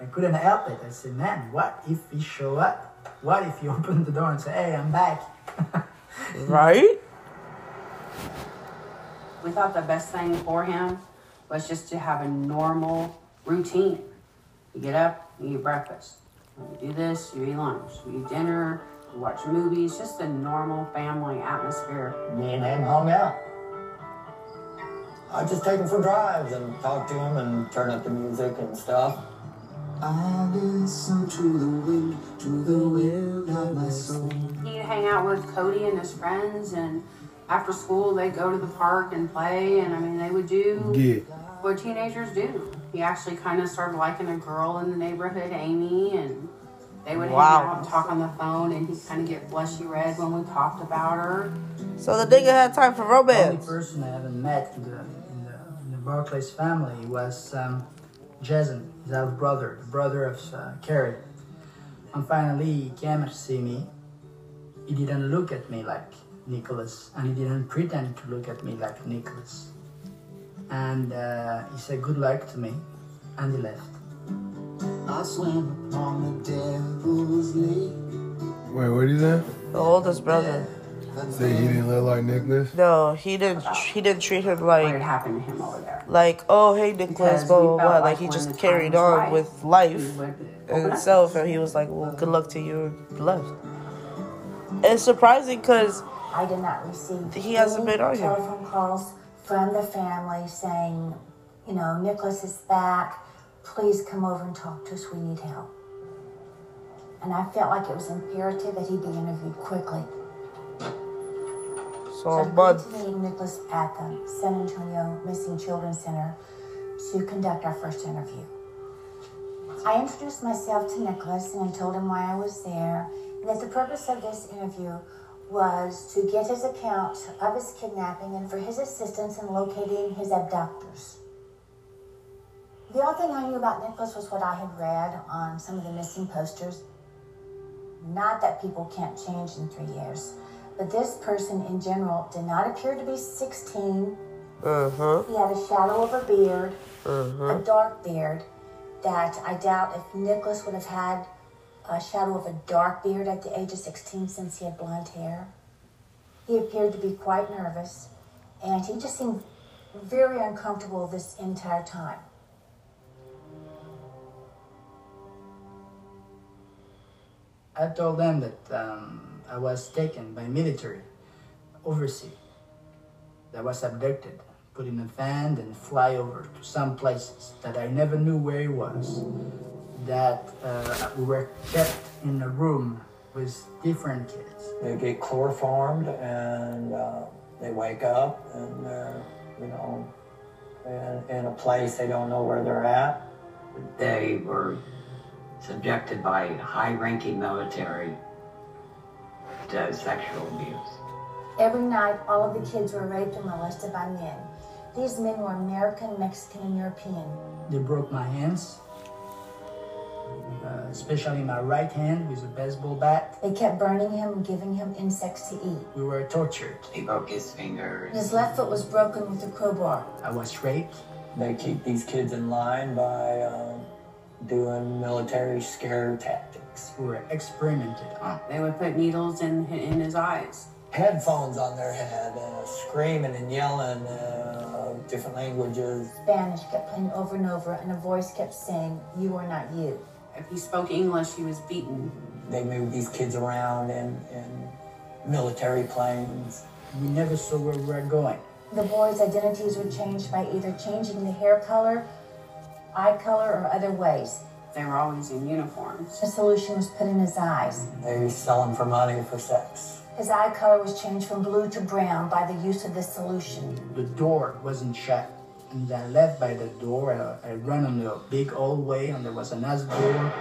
I couldn't help it. I said, man, what if he show up? What if he opened the door and say, hey, I'm back? Right? We thought the best thing for him was just to have a normal routine. You get up, you eat breakfast. You do this, you eat lunch, you eat dinner, you watch movies, just a normal family atmosphere. Me and him hung out. I just take him for drives and talk to him and turn up the music and stuff. I listen to the wind, to the wind of my soul. He'd hang out with Cody and his friends, and after school, they'd go to the park and play. And I mean, they would do Get. What teenagers do. He actually kind of started liking a girl in the neighborhood, Amy, and they would Wow. hang out and talk on the phone, and he'd kind of get blushy red when we talked about her. So the nigga had time for romance. The only romance. person I haven't met in the, in the, in the Barclays family was um, Jason, his half brother, the brother of uh, Carey. And finally, he came to see me. He didn't look at me like Nicholas, and he didn't pretend to look at me like Nicholas. And uh, he said good luck to me, and he left. I swam upon the devil's lake. Wait, what did he say? The oldest brother. Say he didn't look like Nicholas? No, he didn't. He didn't treat him like. What happened to him over there? Like, oh hey Nicholas, Because blah blah blah. like Like he just carried on right, with life we would in open up. itself, and he was like, well, good luck to you, and left. It's surprising because I did not receive He hasn't been on here. telephone calls from the family saying, you know, Nicholas is back. Please come over and talk to us. We need help. And I felt like it was imperative that he be interviewed quickly. so So a I agreed month. to meeting Nicholas at the San Antonio Missing Children Center to conduct our first interview. I introduced myself to Nicholas and I told him why I was there, and that the purpose of this interview was to get his account of his kidnapping and for his assistance in locating his abductors. The only thing I knew about Nicholas was what I had read on some of the missing posters. Not that people can't change in three years, but this person in general did not appear to be 16. Uh huh. He had a shadow of a beard, Uh a dark beard, that I doubt if Nicholas would have had a shadow of a dark beard at the age of 16 since he had blonde hair. He appeared to be quite nervous, and he just seemed very uncomfortable this entire time. I told them that um, I was taken by military overseas. That was abducted, put in a van, and fly over to some places that I never knew where it was. That uh, we were kept in a room with different kids. They get chloroformed and uh, they wake up and they're, you know, in, in a place they don't know where they're at. They were subjected by high-ranking military to sexual abuse. Every night, all of the kids were raped and molested by men. These men were American, Mexican, and European. They broke my hands, uh, especially my right hand with a baseball bat. They kept burning him and giving him insects to eat. We were tortured. They broke his fingers. His left foot was broken with a crowbar. I was raped. They keep these kids in line by uh, doing military scare tactics. We were experimented on. They would put needles in in his eyes headphones on their head, uh, screaming and yelling uh, different languages. Spanish kept playing over and over, and a voice kept saying, You are not you. If he spoke English, he was beaten. They moved these kids around in, in military planes. We never saw where we were going. The boys' identities were changed by either changing the hair color, eye color, or other ways. They were always in uniforms. A solution was put in his eyes. They sell them for money or for sex. His eye color was changed from blue to brown by the use of this solution. The door wasn't shut. And I left by the door. I, I ran on the big hallway, and there was another door.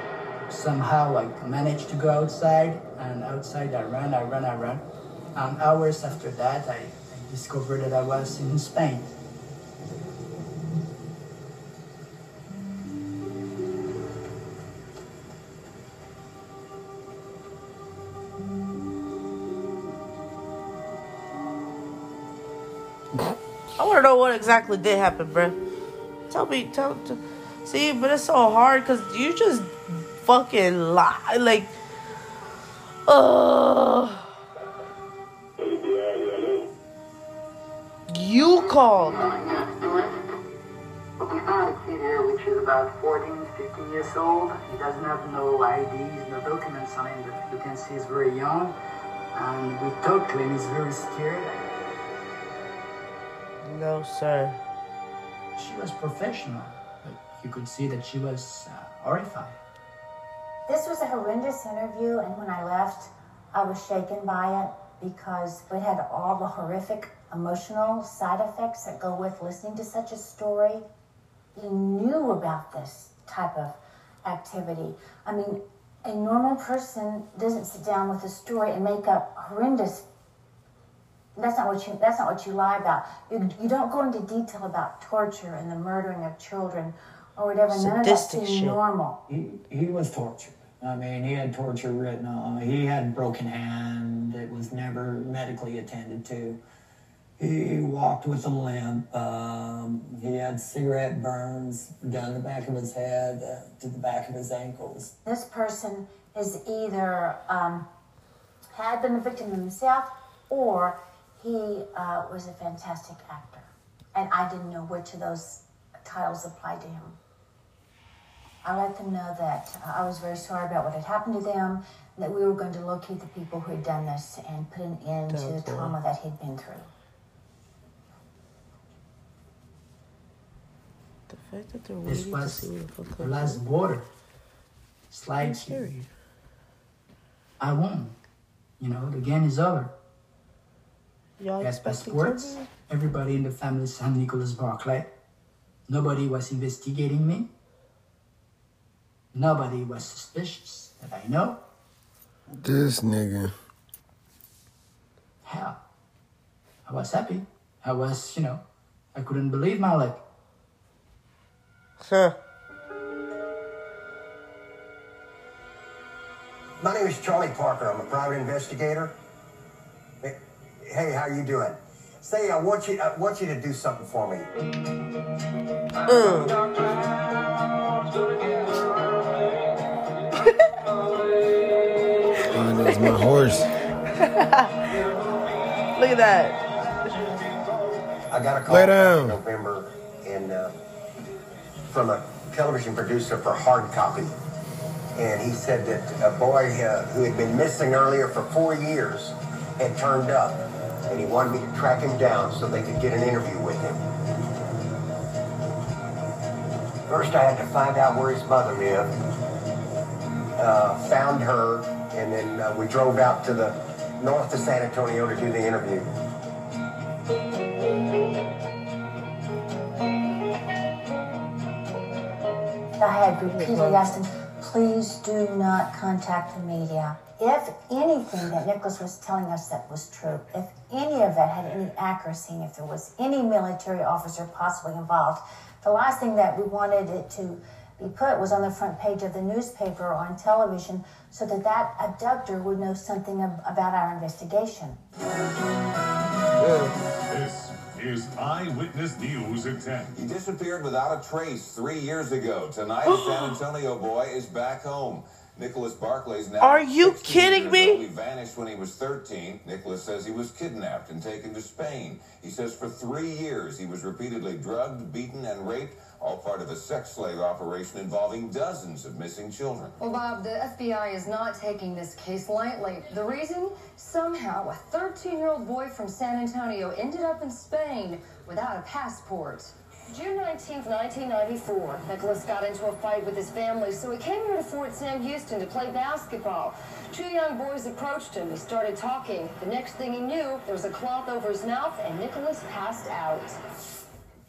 Somehow I managed to go outside, and outside I ran, I ran, I ran. And hours after that, I, I discovered that I was in Spain. To know what exactly did happen, bro. Tell me, tell. tell see, but it's so hard because you just fucking lie. Like, uh. You called. Found a kid here which is about 14, 15 years old. He doesn't have no IDs, no documents on him, but you can see he's very young. And we talked to him, he's very scared. No, sir. She was professional, but you could see that she was uh, horrified. This was a horrendous interview, and when I left, I was shaken by it because it had all the horrific emotional side effects that go with listening to such a story. You knew about this type of activity. I mean, a normal person doesn't sit down with a story and make up horrendous. That's not what you. That's not what you lie about. You, you don't go into detail about torture and the murdering of children or whatever. None of that Sadistic seemed normal. He, he was tortured. I mean, he had torture written on. He had broken hand that was never medically attended to. He walked with a limp. Um, he had cigarette burns down the back of his head uh, to the back of his ankles. This person is either um, had been a victim himself or he uh, was a fantastic actor. And I didn't know which of those titles applied to him. I let them know that uh, I was very sorry about what had happened to them, that we were going to locate the people who had done this and put an end to the That's trauma that he'd been through. The fact that they're This to was see what the fuck the last out. border. It's like I won. You know, the game is over. Y'all Gas expecting passports. Everybody in the family signed Nicholas Barclay. Nobody was investigating me. Nobody was suspicious that I know. This nigga. Hell, I was happy. I was, you know, I couldn't believe my luck. Huh. My name is Charlie Parker. I'm a private investigator. Hey, Hey, how you doing? Say, I want you. I want you to do something for me. Oh, that's my horse. Look at that. I got a call Lay back down. in November and uh, from a television producer for Hard Copy, and he said that a boy uh, who had been missing earlier for four years had turned up, and he wanted me to track him down so they could get an interview with him. First, I had to find out where his mother lived. Uh, found her, and then uh, we drove out to the north of San Antonio to do the interview. I had repeatedly asked him, please do not contact the media. If anything that Nicholas was telling us that was true, if any of that had any accuracy, and if there was any military officer possibly involved, the last thing that we wanted it to be put was on the front page of the newspaper or on television so that that abductor would know something ab- about our investigation. Is Eyewitness News at 10. He disappeared without a trace three years ago. Tonight, a San Antonio boy is back home. Nicholas Barclay's now Are you kidding me? He vanished when he was 13. Nicholas says he was kidnapped and taken to Spain. He says for three years he was repeatedly drugged, beaten, and raped, all part of a sex slave operation involving dozens of missing children. Well, Bob, the FBI is not taking this case lightly. The reason? Somehow, a 13 year old boy from San Antonio ended up in Spain without a passport. June 19th, 1994, Nicholas got into a fight with his family, so he came here to Fort Sam Houston to play basketball. Two young boys approached him. He started talking. The next thing he knew, there was a cloth over his mouth, and Nicholas passed out.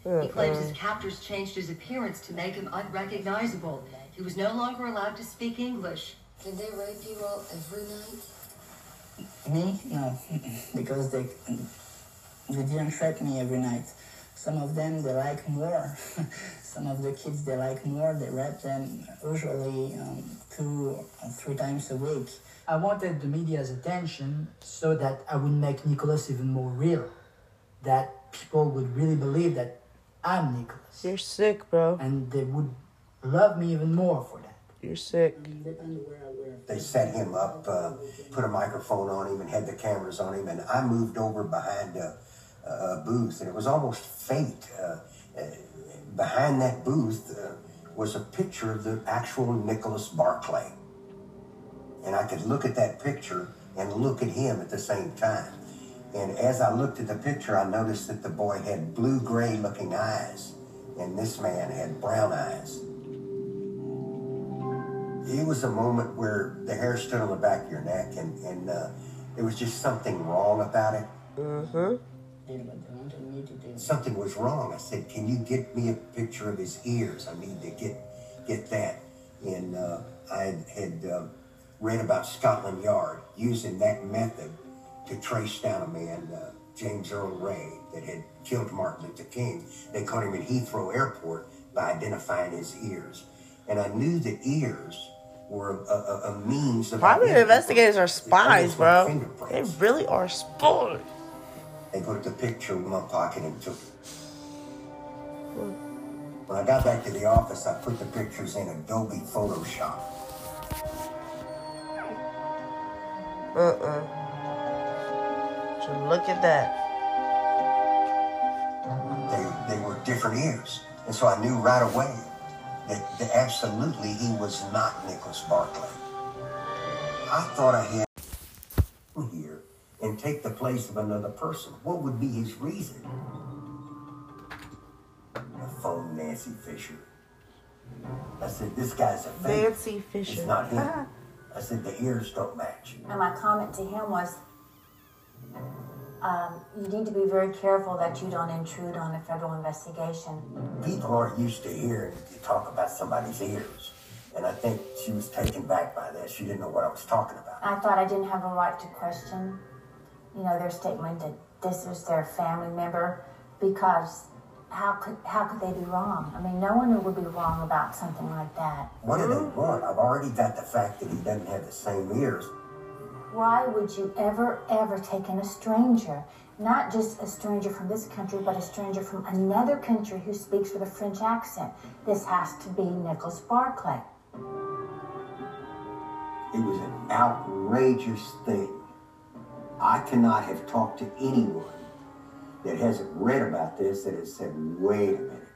He claims his uh, captors changed his appearance to make him unrecognizable. He was no longer allowed to speak English. Did they rape you all every night? Me? No, because they they didn't rape me every night. Some of them they like more. Some of the kids they like more. They read them usually um, two or three times a week. I wanted the media's attention so that I would make Nicholas even more real. That people would really believe that I'm Nicholas. You're sick, bro. And they would love me even more for that. You're sick. They set him up, uh, put a microphone on him, and had the cameras on him. And I moved over behind a, a booth, and it was almost fate. Uh, uh, behind that booth uh, was a picture of the actual Nicholas Barclay. And I could look at that picture and look at him at the same time. And as I looked at the picture, I noticed that the boy had blue gray looking eyes, and this man had brown eyes. It was a moment where the hair stood on the back of your neck, and, and uh, there was just something wrong about it. Mm-hmm. Something was wrong. I said, "Can you get me a picture of his ears? I need to get get that." And uh, I had uh, read about Scotland Yard using that method to trace down a man, uh, James Earl Ray, that had killed Martin Luther King. They caught him at Heathrow Airport by identifying his ears, and I knew that ears were a, a, a means of Private identifying- investigators are spies, bro. They really are spies. They put the picture in my pocket and took it. Hmm. When I got back to the office, I put the pictures in Adobe Photoshop. Uh-uh. So look at that. They, they were different ears. And so I knew right away that, that absolutely he was not Nicholas Barclay. I thought I had here and take the place of another person. What would be his reason? I phoned Nancy Fisher. I said, this guy's a fake. Nancy Fisher. It's not him. I said, the ears don't match. And my comment to him was, um, you need to be very careful that you don't intrude on a federal investigation. People aren't used to hearing you talk about somebody's ears. And I think she was taken back by that. She didn't know what I was talking about. I thought I didn't have a right to question, you know, their statement that this was their family member because how could how could they be wrong? I mean, no one would be wrong about something like that. What do they want? I've already got the fact that he doesn't have the same ears. Why would you ever, ever take in a stranger? Not just a stranger from this country, but a stranger from another country who speaks with a French accent. This has to be Nicholas Barclay. It was an outrageous thing. I cannot have talked to anyone that hasn't read about this that has said, wait a minute,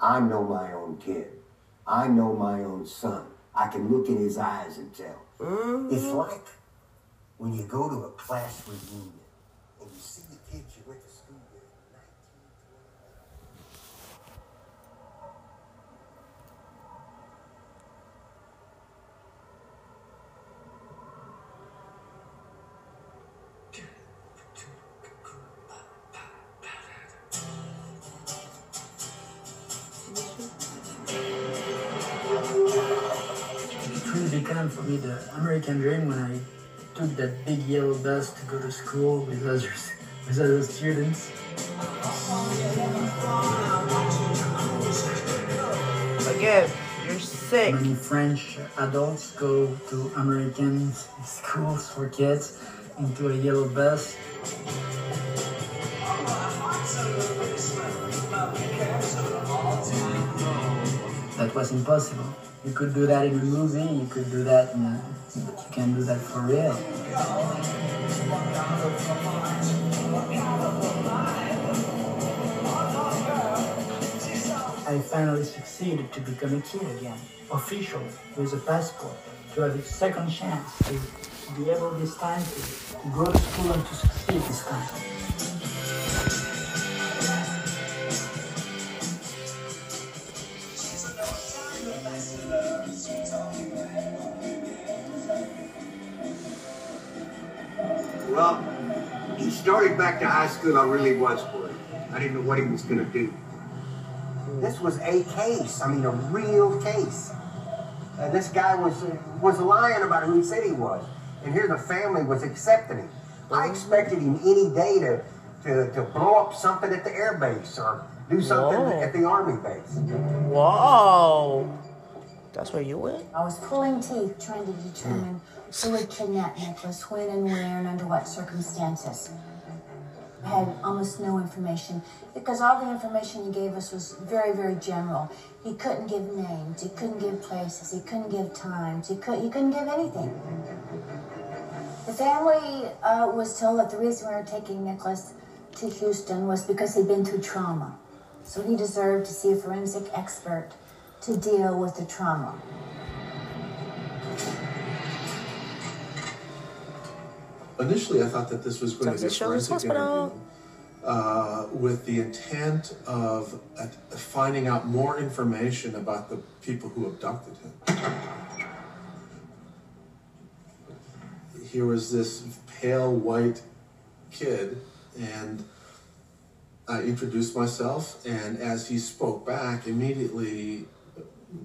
I know my own kid. I know my own son. I can look in his eyes and tell. It's mm-hmm. like when you go to a class reunion American dream when I took that big yellow bus to go to school with other, with other students. Again, you're sick. Many French adults go to American schools for kids into a yellow bus. that was impossible. You could do that in a movie, you could do that in you can't do that for real. I finally succeeded to become a kid again, officially, with a passport, to have a second chance to be able this time to go to school and to succeed this time. Well, he started back to high school. I really was worried. I didn't know what he was going to do. This was a case. I mean, a real case. Uh, this guy was was lying about who he said he was, and here the family was accepting him. I expected him any day to, to, to blow up something at the air base or do something Whoa. at the army base. Whoa. That's where you went? I was pulling teeth trying to determine who had kidnapped Nicholas, when and where, and under what circumstances. I had almost no information because all the information he gave us was very, very general. He couldn't give names, he couldn't give places, he couldn't give times, he, could, he couldn't give anything. The family uh, was told that the reason we were taking Nicholas to Houston was because he'd been through trauma. So he deserved to see a forensic expert to deal with the trauma. Initially, I thought that this was going to be a forensic Hospital. interview uh, with the intent of uh, finding out more information about the people who abducted him. Here was this pale white kid, and I introduced myself, and as he spoke back, immediately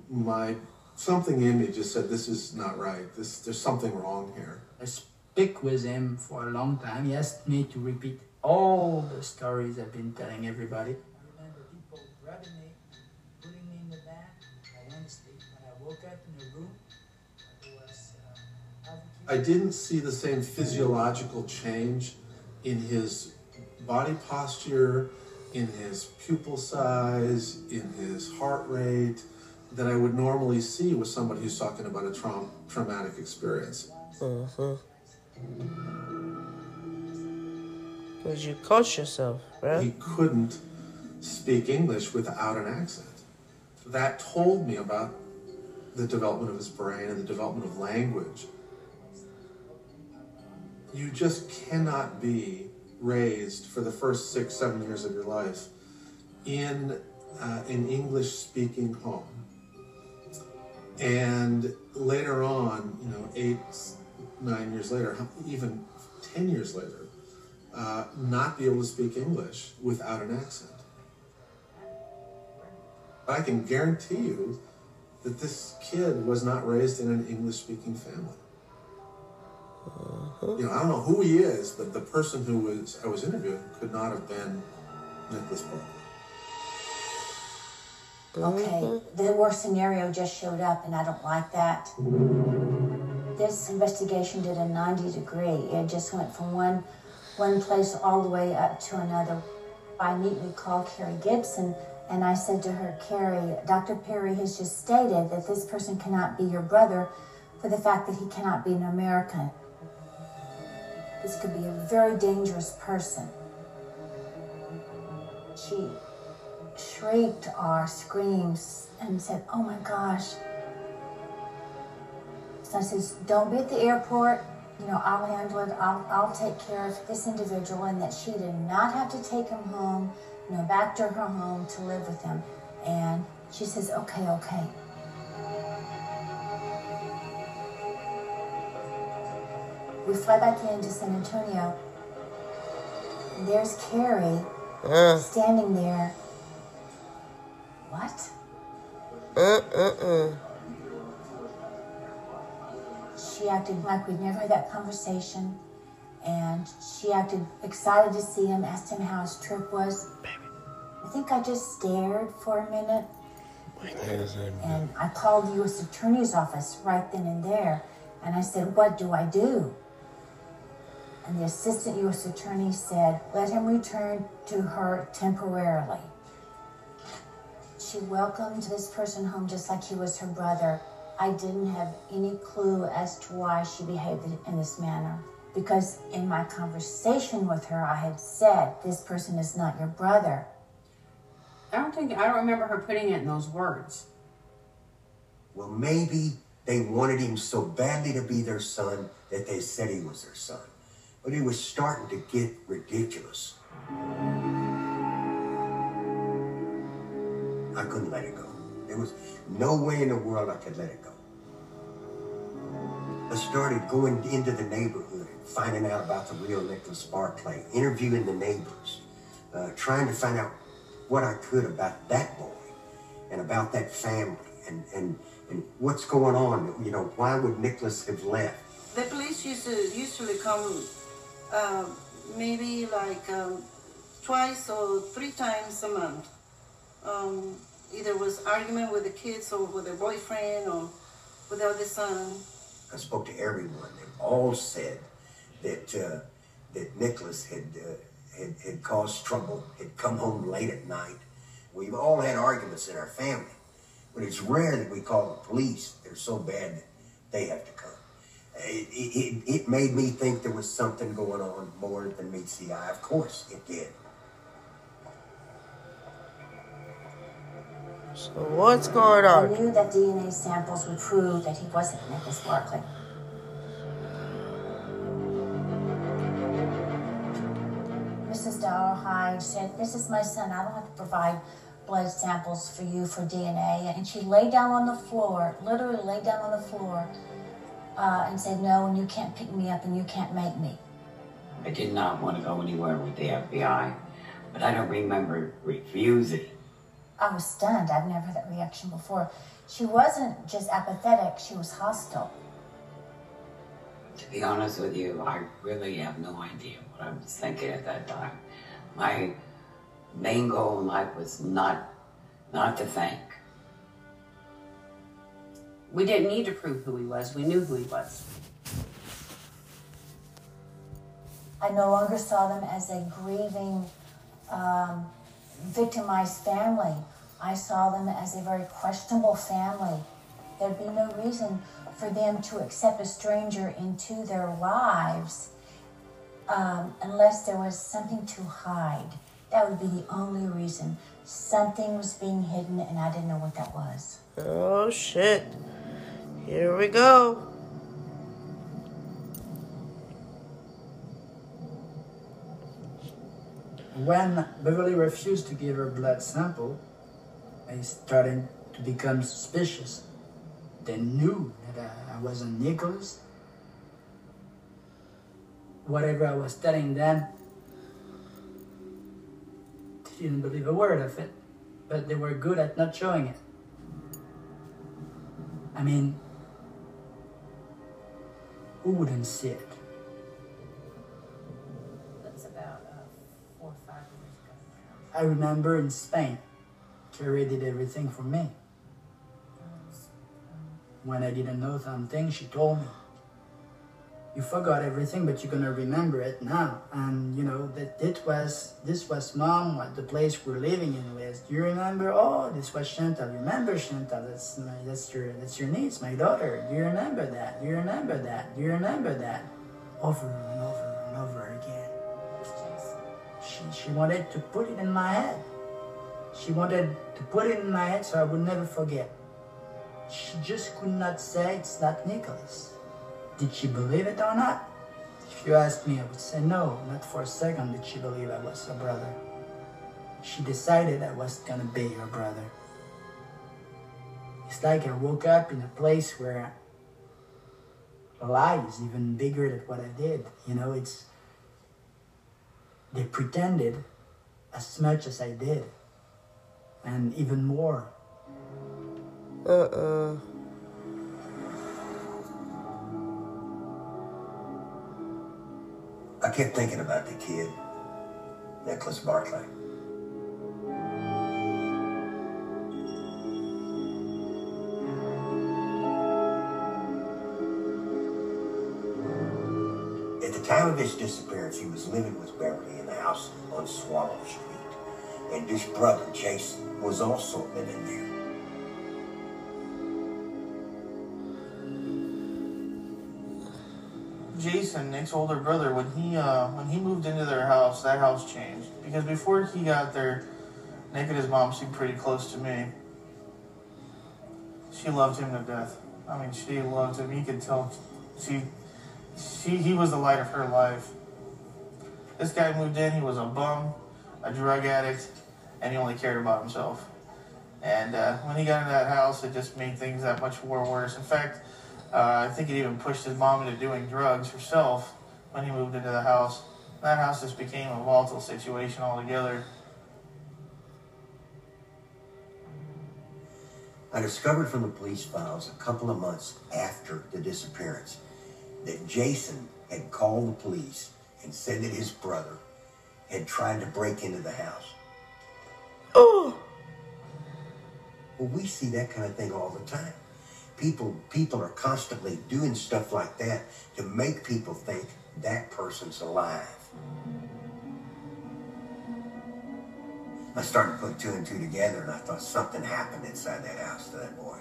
my something in me just said, "This is not right. This there's something wrong here." I speak with him for a long time. He asked me to repeat all the stories I've been telling everybody. I remember people grabbing me, putting me in the van. I went to sleep. When I woke up in a room, it was uh, I didn't see the same physiological change in his body posture, in his pupil size, in his heart rate that I would normally see with somebody who's talking about a traum- traumatic experience. Mm-hmm. Because you coach yourself, right? He couldn't speak English without an accent. That told me about the development of his brain and the development of language. You just cannot be raised for the first six, seven years of your life in uh, an English speaking home. And later on, you know, eight, nine years later, even 10 years later, uh, not be able to speak English without an accent. I can guarantee you that this kid was not raised in an English speaking family. You know, I don't know who he is, but the person who was I was interviewing could not have been Nicholas Barclay. Okay, mm-hmm. the worst scenario just showed up, and I don't like that. This investigation did a 90 degree. It just went from one one place all the way up to another. I immediately called Carey Gibson, and I said to her, Carey, Dr. Perry has just stated that this person cannot be your brother for the fact that he cannot be an American. This could be a very dangerous person. She shrieked or screams and said, Oh my gosh. So I says, Don't be at the airport. You know, I'll handle it. I'll, I'll take care of this individual, and that she did not have to take him home, you know, back to her home to live with him. And she says, Okay, okay. We fly back into San Antonio. There's Carey Uh, standing there. What? uh, uh, uh. She acted like we'd never had that conversation. And she acted excited to see him, asked him how his trip was. I think I just stared for a minute. And I called the U.S. Attorney's Office right then and there. And I said, What do I do? And the Assistant U.S. Attorney said, Let him return to her temporarily. She welcomed this person home just like he was her brother. I didn't have any clue as to why she behaved in this manner. Because in my conversation with her, I had said, This person is not your brother. I don't think I don't remember her putting it in those words. Well, maybe they wanted him so badly to be their son that they said he was their son. But it was starting to get ridiculous. I couldn't let it go. There was no way in the world I could let it go. I started going into the neighborhood and finding out about the real Nicholas Barclay, interviewing the neighbors, uh, trying to find out what I could about that boy and about that family and, and, and what's going on. You know, why would Nicholas have left? The police used to usually come uh, maybe like um, twice or three times a month. Um, either was argument with the kids or with their boyfriend or with the other son. I spoke to everyone. They all said that uh, that Nicholas had, uh, had had caused trouble, had come home late at night. We've all had arguments in our family, but it's rare that we call the police. They're so bad that they have to come. It, it, it made me think there was something going on more than meets the eye. Of course, it did. So what's going on? I knew that DNA samples would prove that he wasn't Nicholas Barclay. Mrs. Dollarhide said, This is my son. I don't have to provide blood samples for you for DNA. And she laid down on the floor, literally laid down on the floor, uh, and said, No, and you can't pick me up and you can't make me. I did not want to go anywhere with the FBI, but I don't remember refusing. I was stunned. I've never had that reaction before. She wasn't just apathetic, she was hostile. To be honest with you, I really have no idea what I was thinking at that time. My main goal in life was not not to think. We didn't need to prove who he was. We knew who he was. I no longer saw them as a grieving, um, victimized family. I saw them as a very questionable family. There'd be no reason for them to accept a stranger into their lives um, unless there was something to hide. That would be the only reason. Something was being hidden, and I didn't know what that was. Oh shit. Here we go. When Beverly refused to give her blood sample, I started to become suspicious. They knew that I, wasn't Nicholas. Whatever I was telling them, they didn't believe a word of it, but they were good at not showing it. I mean, who wouldn't see it? I remember in Spain, Carey did everything for me. When I didn't know something, she told me. You forgot everything, but you're gonna remember it now. And you know that it was this was mom, what the place we're living in was. Do you remember? Oh, this was Chantal. Remember Chantal? That's my that's your that's your niece, my daughter. Do you remember that? Do you remember that? Do you remember that? Over and over. She she wanted to put it in my head. She wanted to put it in my head so I would never forget. She just could not say it's not Nicholas. Did she believe it or not? If you asked me, I would say no. Not for a second did she believe I was her brother. She decided I was gonna be her brother. It's like I woke up in a place where a lie is even bigger than what I did. You know, it's they pretended as much as I did, and even more. Uh-uh. I kept thinking about the kid, Nicholas Barclay. At the time of his disappearance, he was living with Beverly in the house on Swallow Street. And this brother, Jason, was also living there. Jason, Nick's older brother, when he uh, when he moved into their house, that house changed because before he got there, Nick and his mom seemed pretty close to me. She loved him to death. I mean, she loved him. You could tell she she he was the light of her life. This guy moved in. He was a bum, a drug addict, and he only cared about himself. And uh, when he got into that house, it just made things that much more worse. In fact, uh, I think it even pushed his mom into doing drugs herself when he moved into the house. That house just became a volatile situation altogether. I discovered from the police files a couple of months after the disappearance that Jason had called the police and said that his brother had tried to break into the house. Oh. Well, we see that kind of thing all the time. People people are constantly doing stuff like that to make people think that person's alive. I started to put two and two together and I thought something happened inside that house to that boy.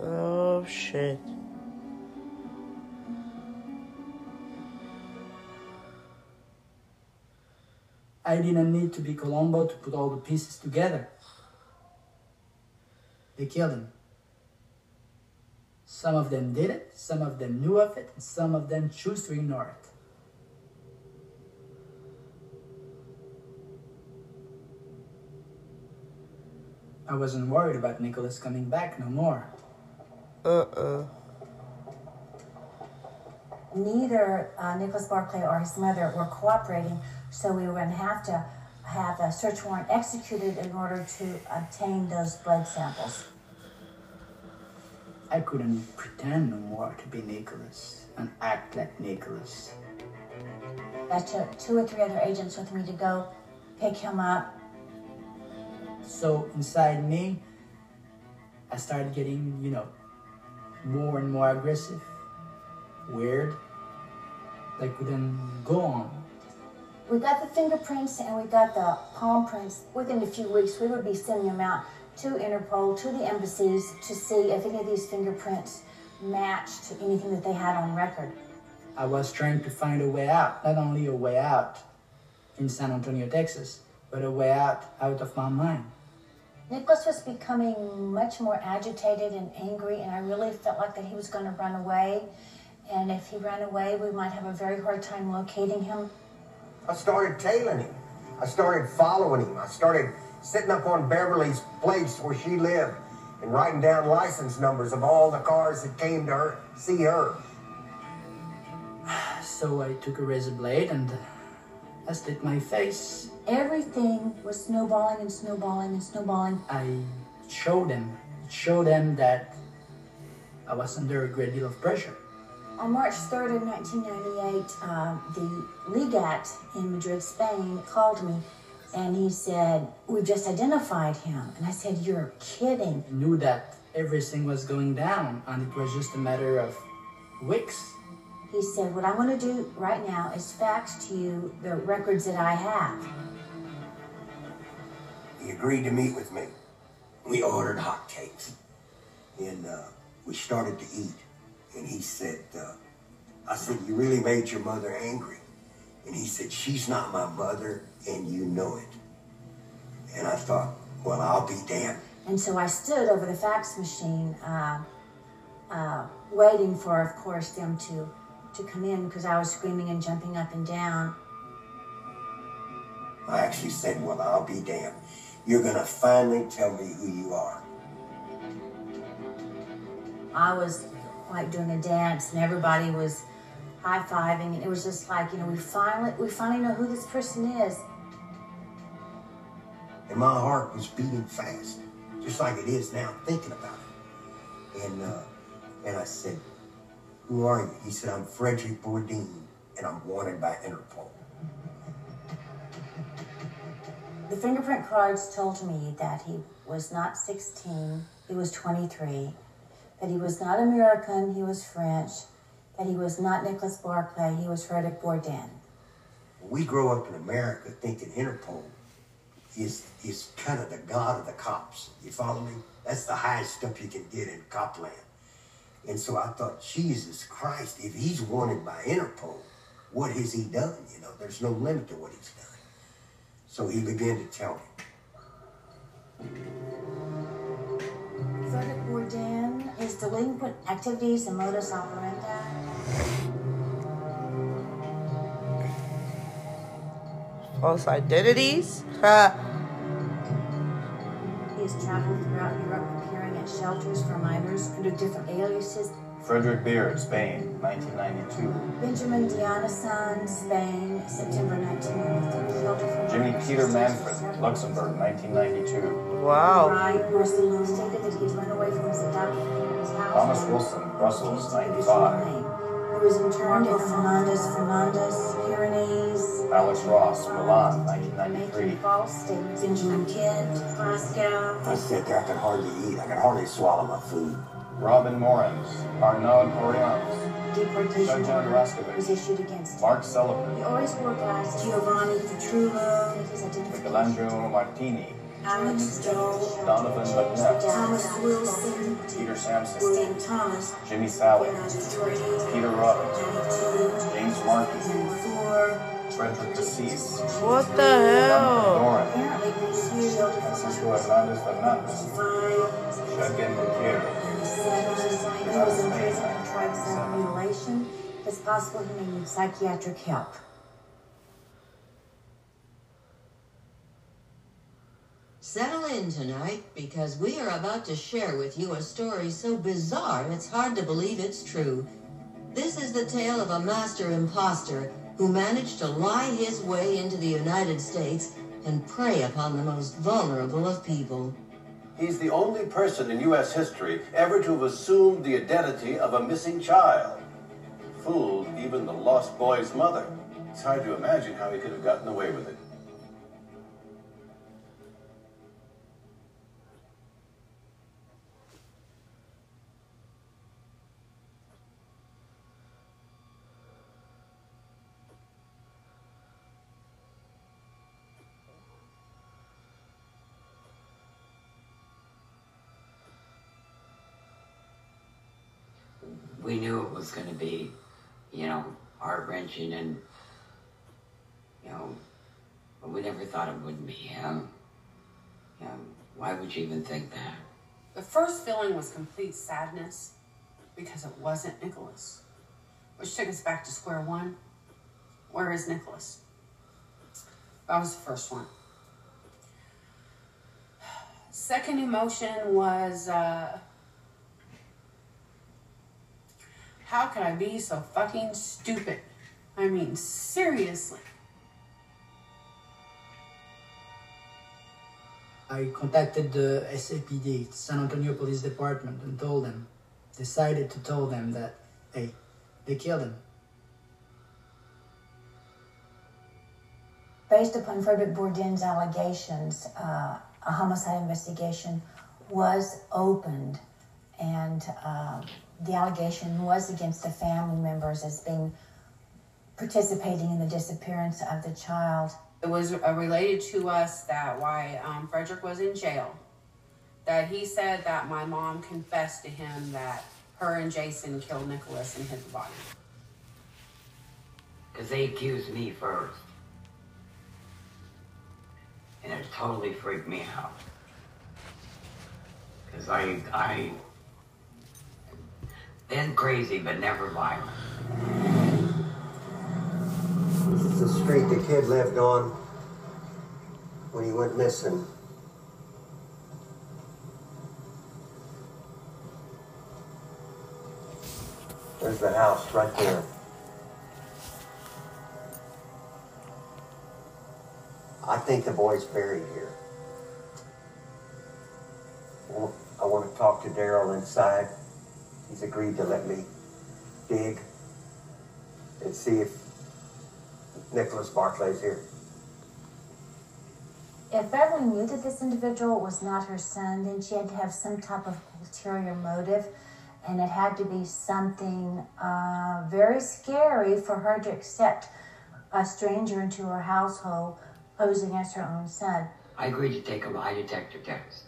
Oh shit. I didn't need to be Columbo to put all the pieces together. They killed him. Some of them did it, some of them knew of it, and some of them choose to ignore it. I wasn't worried about Nicholas coming back no more. Uh-uh. Neither uh, Nicholas Barclay or his mother were cooperating, so we were going to have to have a search warrant executed in order to obtain those blood samples. I couldn't pretend no more to be Nicholas and act like Nicholas. That took two or three other agents with me to go pick him up. So inside me, I started getting, you know, more and more aggressive, weird. I couldn't go on. We got the fingerprints and we got the palm prints. Within a few weeks, we would be sending them out to Interpol, to the embassies, to see if any of these fingerprints matched to anything that they had on record. I was trying to find a way out, not only a way out in San Antonio, Texas, but a way out out of my mind. Nicholas was becoming much more agitated and angry, and I really felt like that he was going to run away. And if he ran away, we might have a very hard time locating him. I started tailing him. I started following him. I started sitting up on Beverly's place where she lived and writing down license numbers of all the cars that came to her see her. So I took a razor blade and uh, I slit my face. Everything was snowballing and snowballing and snowballing. I showed them, showed them that I was under a great deal of pressure. On March 3rd of 1998, uh, the legat in Madrid, Spain, called me and he said, "We've just identified him. And I said, You're kidding. I knew that everything was going down and it was just a matter of weeks. He said, What I want to do right now is fax to you the records that I have. He agreed to meet with me. We ordered hotcakes. And uh, we started to eat. And he said, uh, I said, You really made your mother angry. And he said, She's not my mother, and you know it. And I thought, Well, I'll be damned. And so I stood over the fax machine, uh, uh, waiting for, of course, them to, to come in because I was screaming and jumping up and down. I actually said, Well, I'll be damned. You're going to finally tell me who you are. I was like doing a dance, and everybody was high fiving, and it was just like, you know, we finally we finally know who this person is. And my heart was beating fast, just like it is now, thinking about it. And uh, and I said, Who are you? He said, I'm Frederick Bourdin, and I'm wanted by Interpol. The fingerprint cards told me that he was not 16, he was 23, that he was not American, he was French, that he was not Nicholas Barclay, he was Frederick Bourdin. We grow up in America thinking Interpol is is kind of the god of the cops. You follow me? That's the highest stuff you can get in copland. And so I thought, Jesus Christ, if he's wanted by Interpol, what has he done? You know, there's no limit to what he's done. So he began to tell me. Frederick Bourdin, his delinquent activities and modus operandi. False identities? Ha. He has traveled throughout Europe appearing at shelters for minors under different aliases. Frederick Beard, Spain, 1992. Benjamin Dianasan, Spain, September 1993. Jimmy. Peter Manfred, Luxembourg, 1992. Wow. Right, Barcelona stated that he'd run away from his adopted parents' house. Thomas Wilson, Brussels, 95. He was interned in Fernandez, Fernandez, Pyrenees. Alex Ross, Milan, Making 1993. false statements. Benjamin Kent, Moscow. I said I can hardly eat. I can hardly swallow my food. Robin Morans, Arnaud Orians, Deportation Shenzhen order Raskovich. was issued against him. Mark Sullivan, The always wore guys Giovanni Petrulo, his identification. Michelangelo Martini, Alex Joe, Donovan McNeff, Thomas Wilson, Peter Sampson, William Thomas, Jimmy Sally, Peter Robbins, James Markey, four. Frederick Cassis, What the hell? Doran, Francisco Hernandez Fernandez, Shadgen Gutierrez, He was in prison and tried self-mutilation. It's possible he may need psychiatric help. Settle in tonight because we are about to share with you a story so bizarre it's hard to believe it's true. This is the tale of a master imposter who managed to lie his way into the United States and prey upon the most vulnerable of people. He's the only person in U.S. history ever to have assumed the identity of a missing child. Fooled even the lost boy's mother. It's hard to imagine how he could have gotten away with it. We knew it was going to be, you know, heart wrenching and, you know, but we never thought it wouldn't be him. You know, why would you even think that? The first feeling was complete sadness because it wasn't Nicholas, which took us back to square one. Where is Nicholas? That was the first one. Second emotion was uh, how could I be so fucking stupid? I mean, seriously. I contacted the SAPD, San Antonio Police Department, and told them, decided to tell them that, hey, they killed him. Based upon Frederick Bourdin's allegations, uh, a homicide investigation was opened, and uh, the allegation was against the family members as being participating in the disappearance of the child. It was uh, related to us that why um, Frederick was in jail, that he said that my mom confessed to him that her and Jason killed Nicholas and hid the body. Because they accused me first. And it totally freaked me out. Because I, I, been crazy, but never violent. This is the street the kid lived on when he went missing. There's the house right there. I think the boy's buried here. I want to talk to Daryl inside. He's agreed to let me dig and see if Nicholas Barclay's here. If Beverly knew that this individual was not her son, then she had to have some type of ulterior motive, and it had to be something uh, very scary for her to accept a stranger into her household posing as her own son. I agreed to take a lie detector test.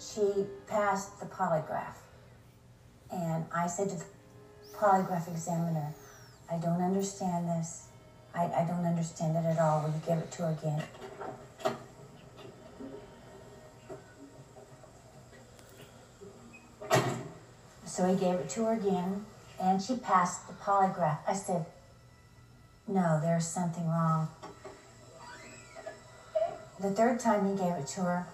She passed the polygraph. And I said to the polygraph examiner, I don't understand this. I, I don't understand it at all. Will you give it to her again? So he gave it to her again, and she passed the polygraph. I said, No, there's something wrong. The third time he gave it to her,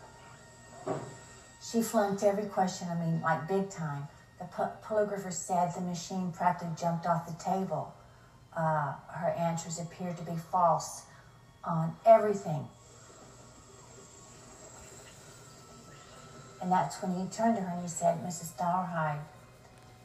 she flunked every question, I mean, like big time. The polygrapher said the machine practically jumped off the table. Uh, her answers appeared to be false on everything. And that's when he turned to her and he said, Mrs. Dollarhide,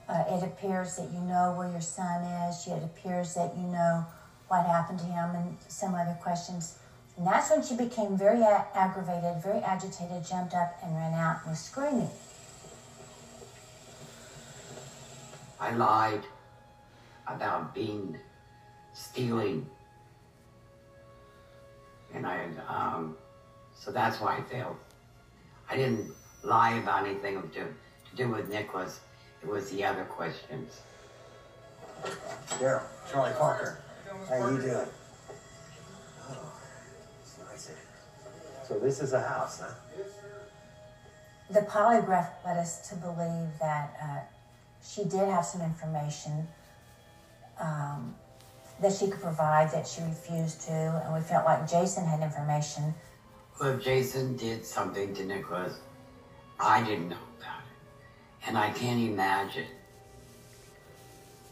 uh, it appears that you know where your son is. It appears that you know what happened to him and some other questions. And that's when she became very aggravated, very agitated, jumped up and ran out and was screaming. I lied about being stealing. And I, um, so that's why I failed. I didn't lie about anything to, to do with Nicholas. It was the other questions. Daryl, Charlie Parker. How you doing? Oh, it's nice. So this is a house, huh? The polygraph led us to believe that uh, she did have some information um, that she could provide that she refused to, and we felt like Jason had information. Well, if Jason did something to Nicholas, I didn't know about it. And I can't imagine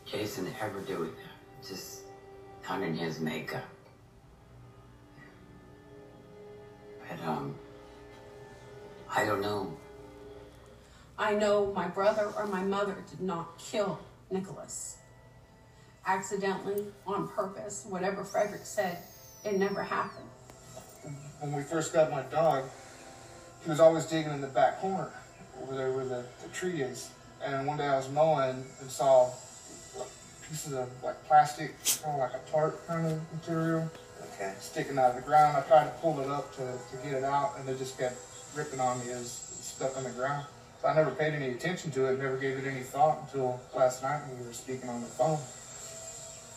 Jason ever doing that. Just not in his makeup. But, um, I don't know. I know my brother or my mother did not kill Nicholas. Accidentally, on purpose, whatever Frederick said, it never happened. When we first got my dog, he was always digging in the back corner over there where the, the tree is. And one day I was mowing and saw like, pieces of like plastic, kind of like a tarp kind of material, okay. sticking out of the ground. I tried to pull it up to, to get it out, and it just kept ripping on me as it stuck on the ground. So I never paid any attention to it, never gave it any thought until last night when we were speaking on the phone.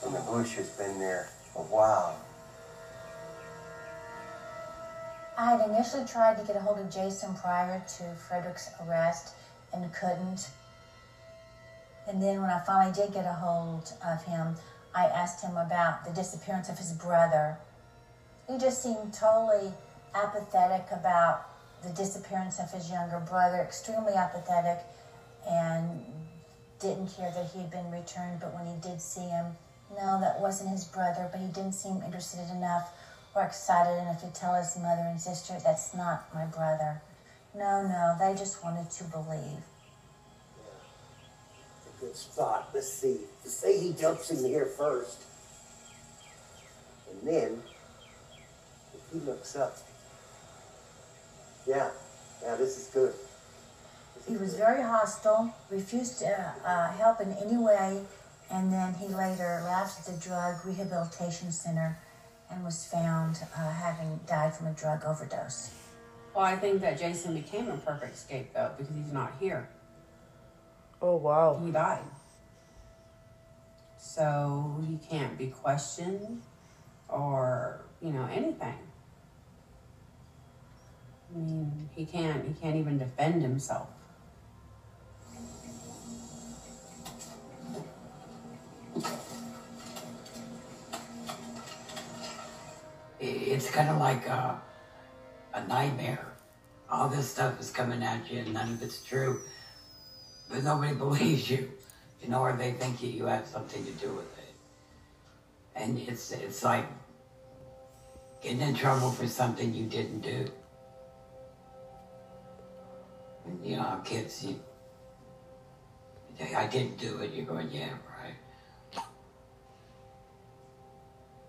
And the bush has been there a while. I had initially tried to get a hold of Jason prior to Frederick's arrest and couldn't. And then when I finally did get a hold of him, I asked him about the disappearance of his brother. He just seemed totally apathetic about the disappearance of his younger brother, extremely apathetic, and didn't care that he had been returned. But when he did see him, no, that wasn't his brother, but he didn't seem interested enough or excited enough to tell his mother and sister, that's not my brother. No, no, they just wanted to believe. It's a good spot. Let's see. Let's Say he jumps in here first. And then, if he looks up. Yeah, yeah, this is good. He was very hostile, refused to uh, help in any way, and then he later left the drug rehabilitation center and was found uh, having died from a drug overdose. Well, I think that Jason became a perfect scapegoat because he's not here. Oh, wow. He died. So he can't be questioned or, you know, anything. I mean, he can't he can't even defend himself. It's kind of like a, a nightmare. All this stuff is coming at you and none of it's true. But nobody believes you, you know, or they think that you have something to do with it. And it's, it's like getting in trouble for something you didn't do. And, you know, kids, you, I didn't do it. You're going, yeah, right.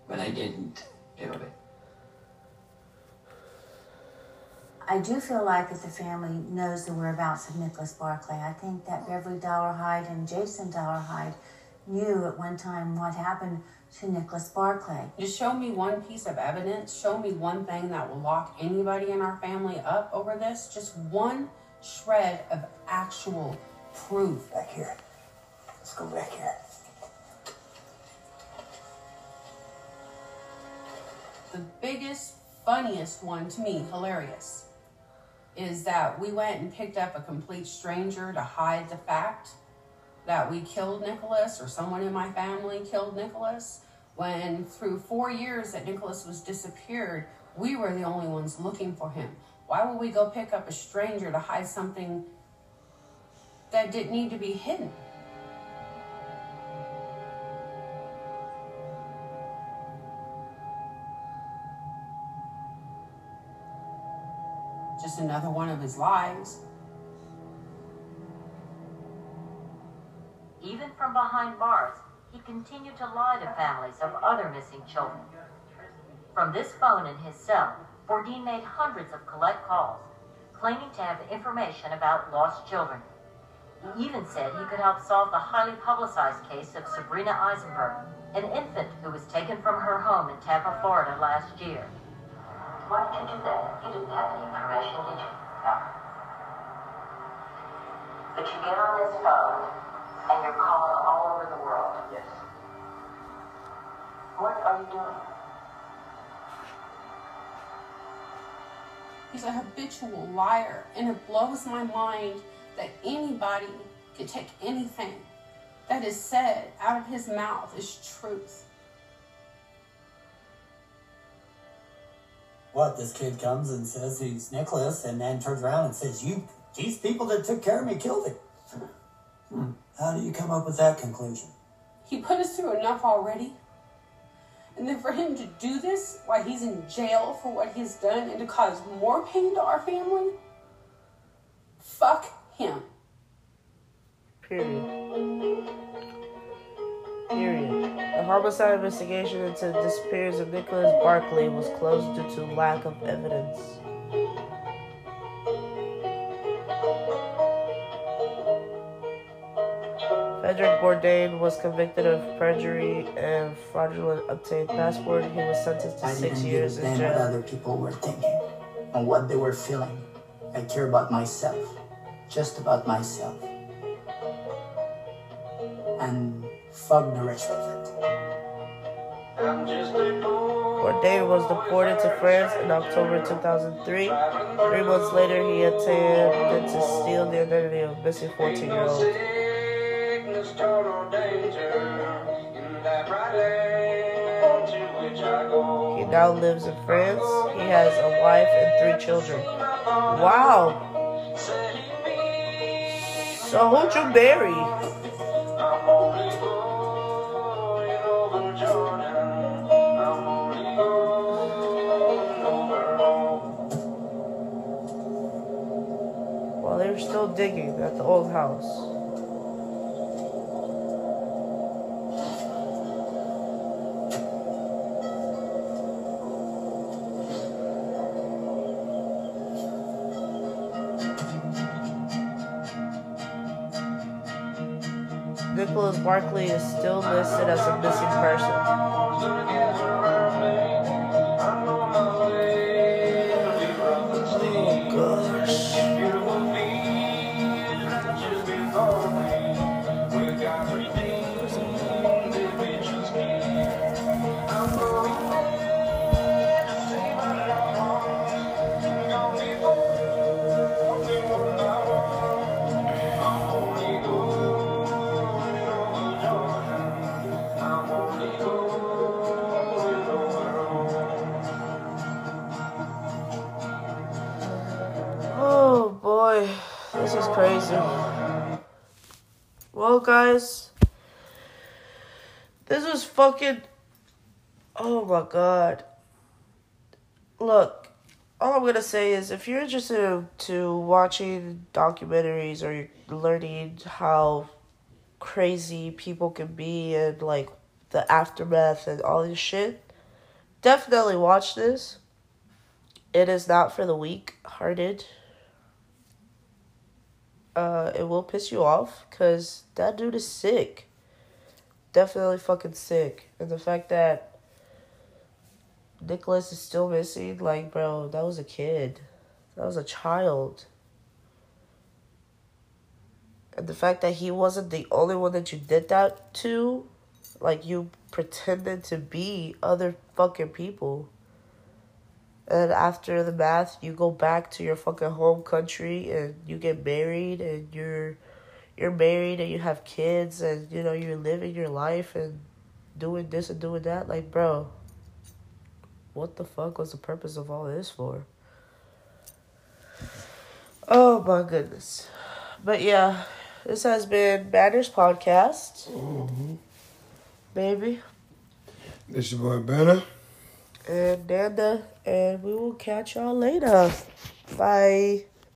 But I didn't do it. I do feel like that the family knows the whereabouts of Nicholas Barclay. I think that Beverly Dollarhide and Jason Dollarhide knew at one time what happened to Nicholas Barclay. Just show me one piece of evidence, show me one thing that will lock anybody in our family up over this. Just one shred of actual proof. Back here. Let's go back here. The biggest, funniest one to me, hilarious, is that we went and picked up a complete stranger to hide the fact that we killed Nicholas or someone in my family killed Nicholas. When through four years that Nicholas was disappeared, we were the only ones looking for him. Why would we go pick up a stranger to hide something that didn't need to be hidden? Just another one of his lies. Even from behind bars, he continued to lie to families of other missing children. From this phone in his cell, Bourdin made hundreds of collect calls, claiming to have information about lost children. He even said he could help solve the highly publicized case of Sabrina Aisenberg, an infant who was taken from her home in Tampa, Florida last year. Why did you do that? You didn't have any information, did you? No. But you get on this phone and you're calling all over the world. Yes. What are you doing? He's a habitual liar, and it blows my mind that anybody could take anything that is said out of his mouth as truth. What, this kid comes and says he's Nicholas and then turns around and says, You, these people that took care of me killed him. Hmm. How do you come up with that conclusion? He put us through enough already. And then for him to do this while he's in jail for what he's done and to cause more pain to our family, fuck him. Period. Period. The homicide investigation into the disappearance of Nicholas Barclay was closed due to lack of evidence. Frederick Bourdin was convicted of perjury and fraudulent obtained passport. He was sentenced to I six years in damn what jail. other people were thinking and what they were feeling. I care about myself, just about myself. And fuck the rest of it. Bourdin was deported to France in October 2003. Three months later, he attempted to steal the identity of a missing 14 year old. He now lives in France. He has a wife and three children. Wow. So who'd you bury? While they were still digging at the old house. Nicholas Barclay is still listed as a missing person. Guys, this was fucking. Oh my god. Look, all I'm gonna say is if you're interested in, to watching documentaries or learning how crazy people can be and like the aftermath and all this shit, definitely watch this. It is not for the weak hearted. Uh, it will piss you off because that dude is sick. definitely fucking sick. And the fact that Nicholas is still missing, like, bro, that was a kid. That was a child. And the fact that he wasn't the only one that you did that to, like, you pretended to be other fucking people. And after the math, you go back to your fucking home country and you get married and you're you're married and you have kids and you know you're living your life and doing this and doing that like bro what the fuck was the purpose of all this for oh my goodness but yeah this has been Banners Podcast. Mhm. Baby. This your boy Banner. And Nanda. And we will catch y'all later. Bye.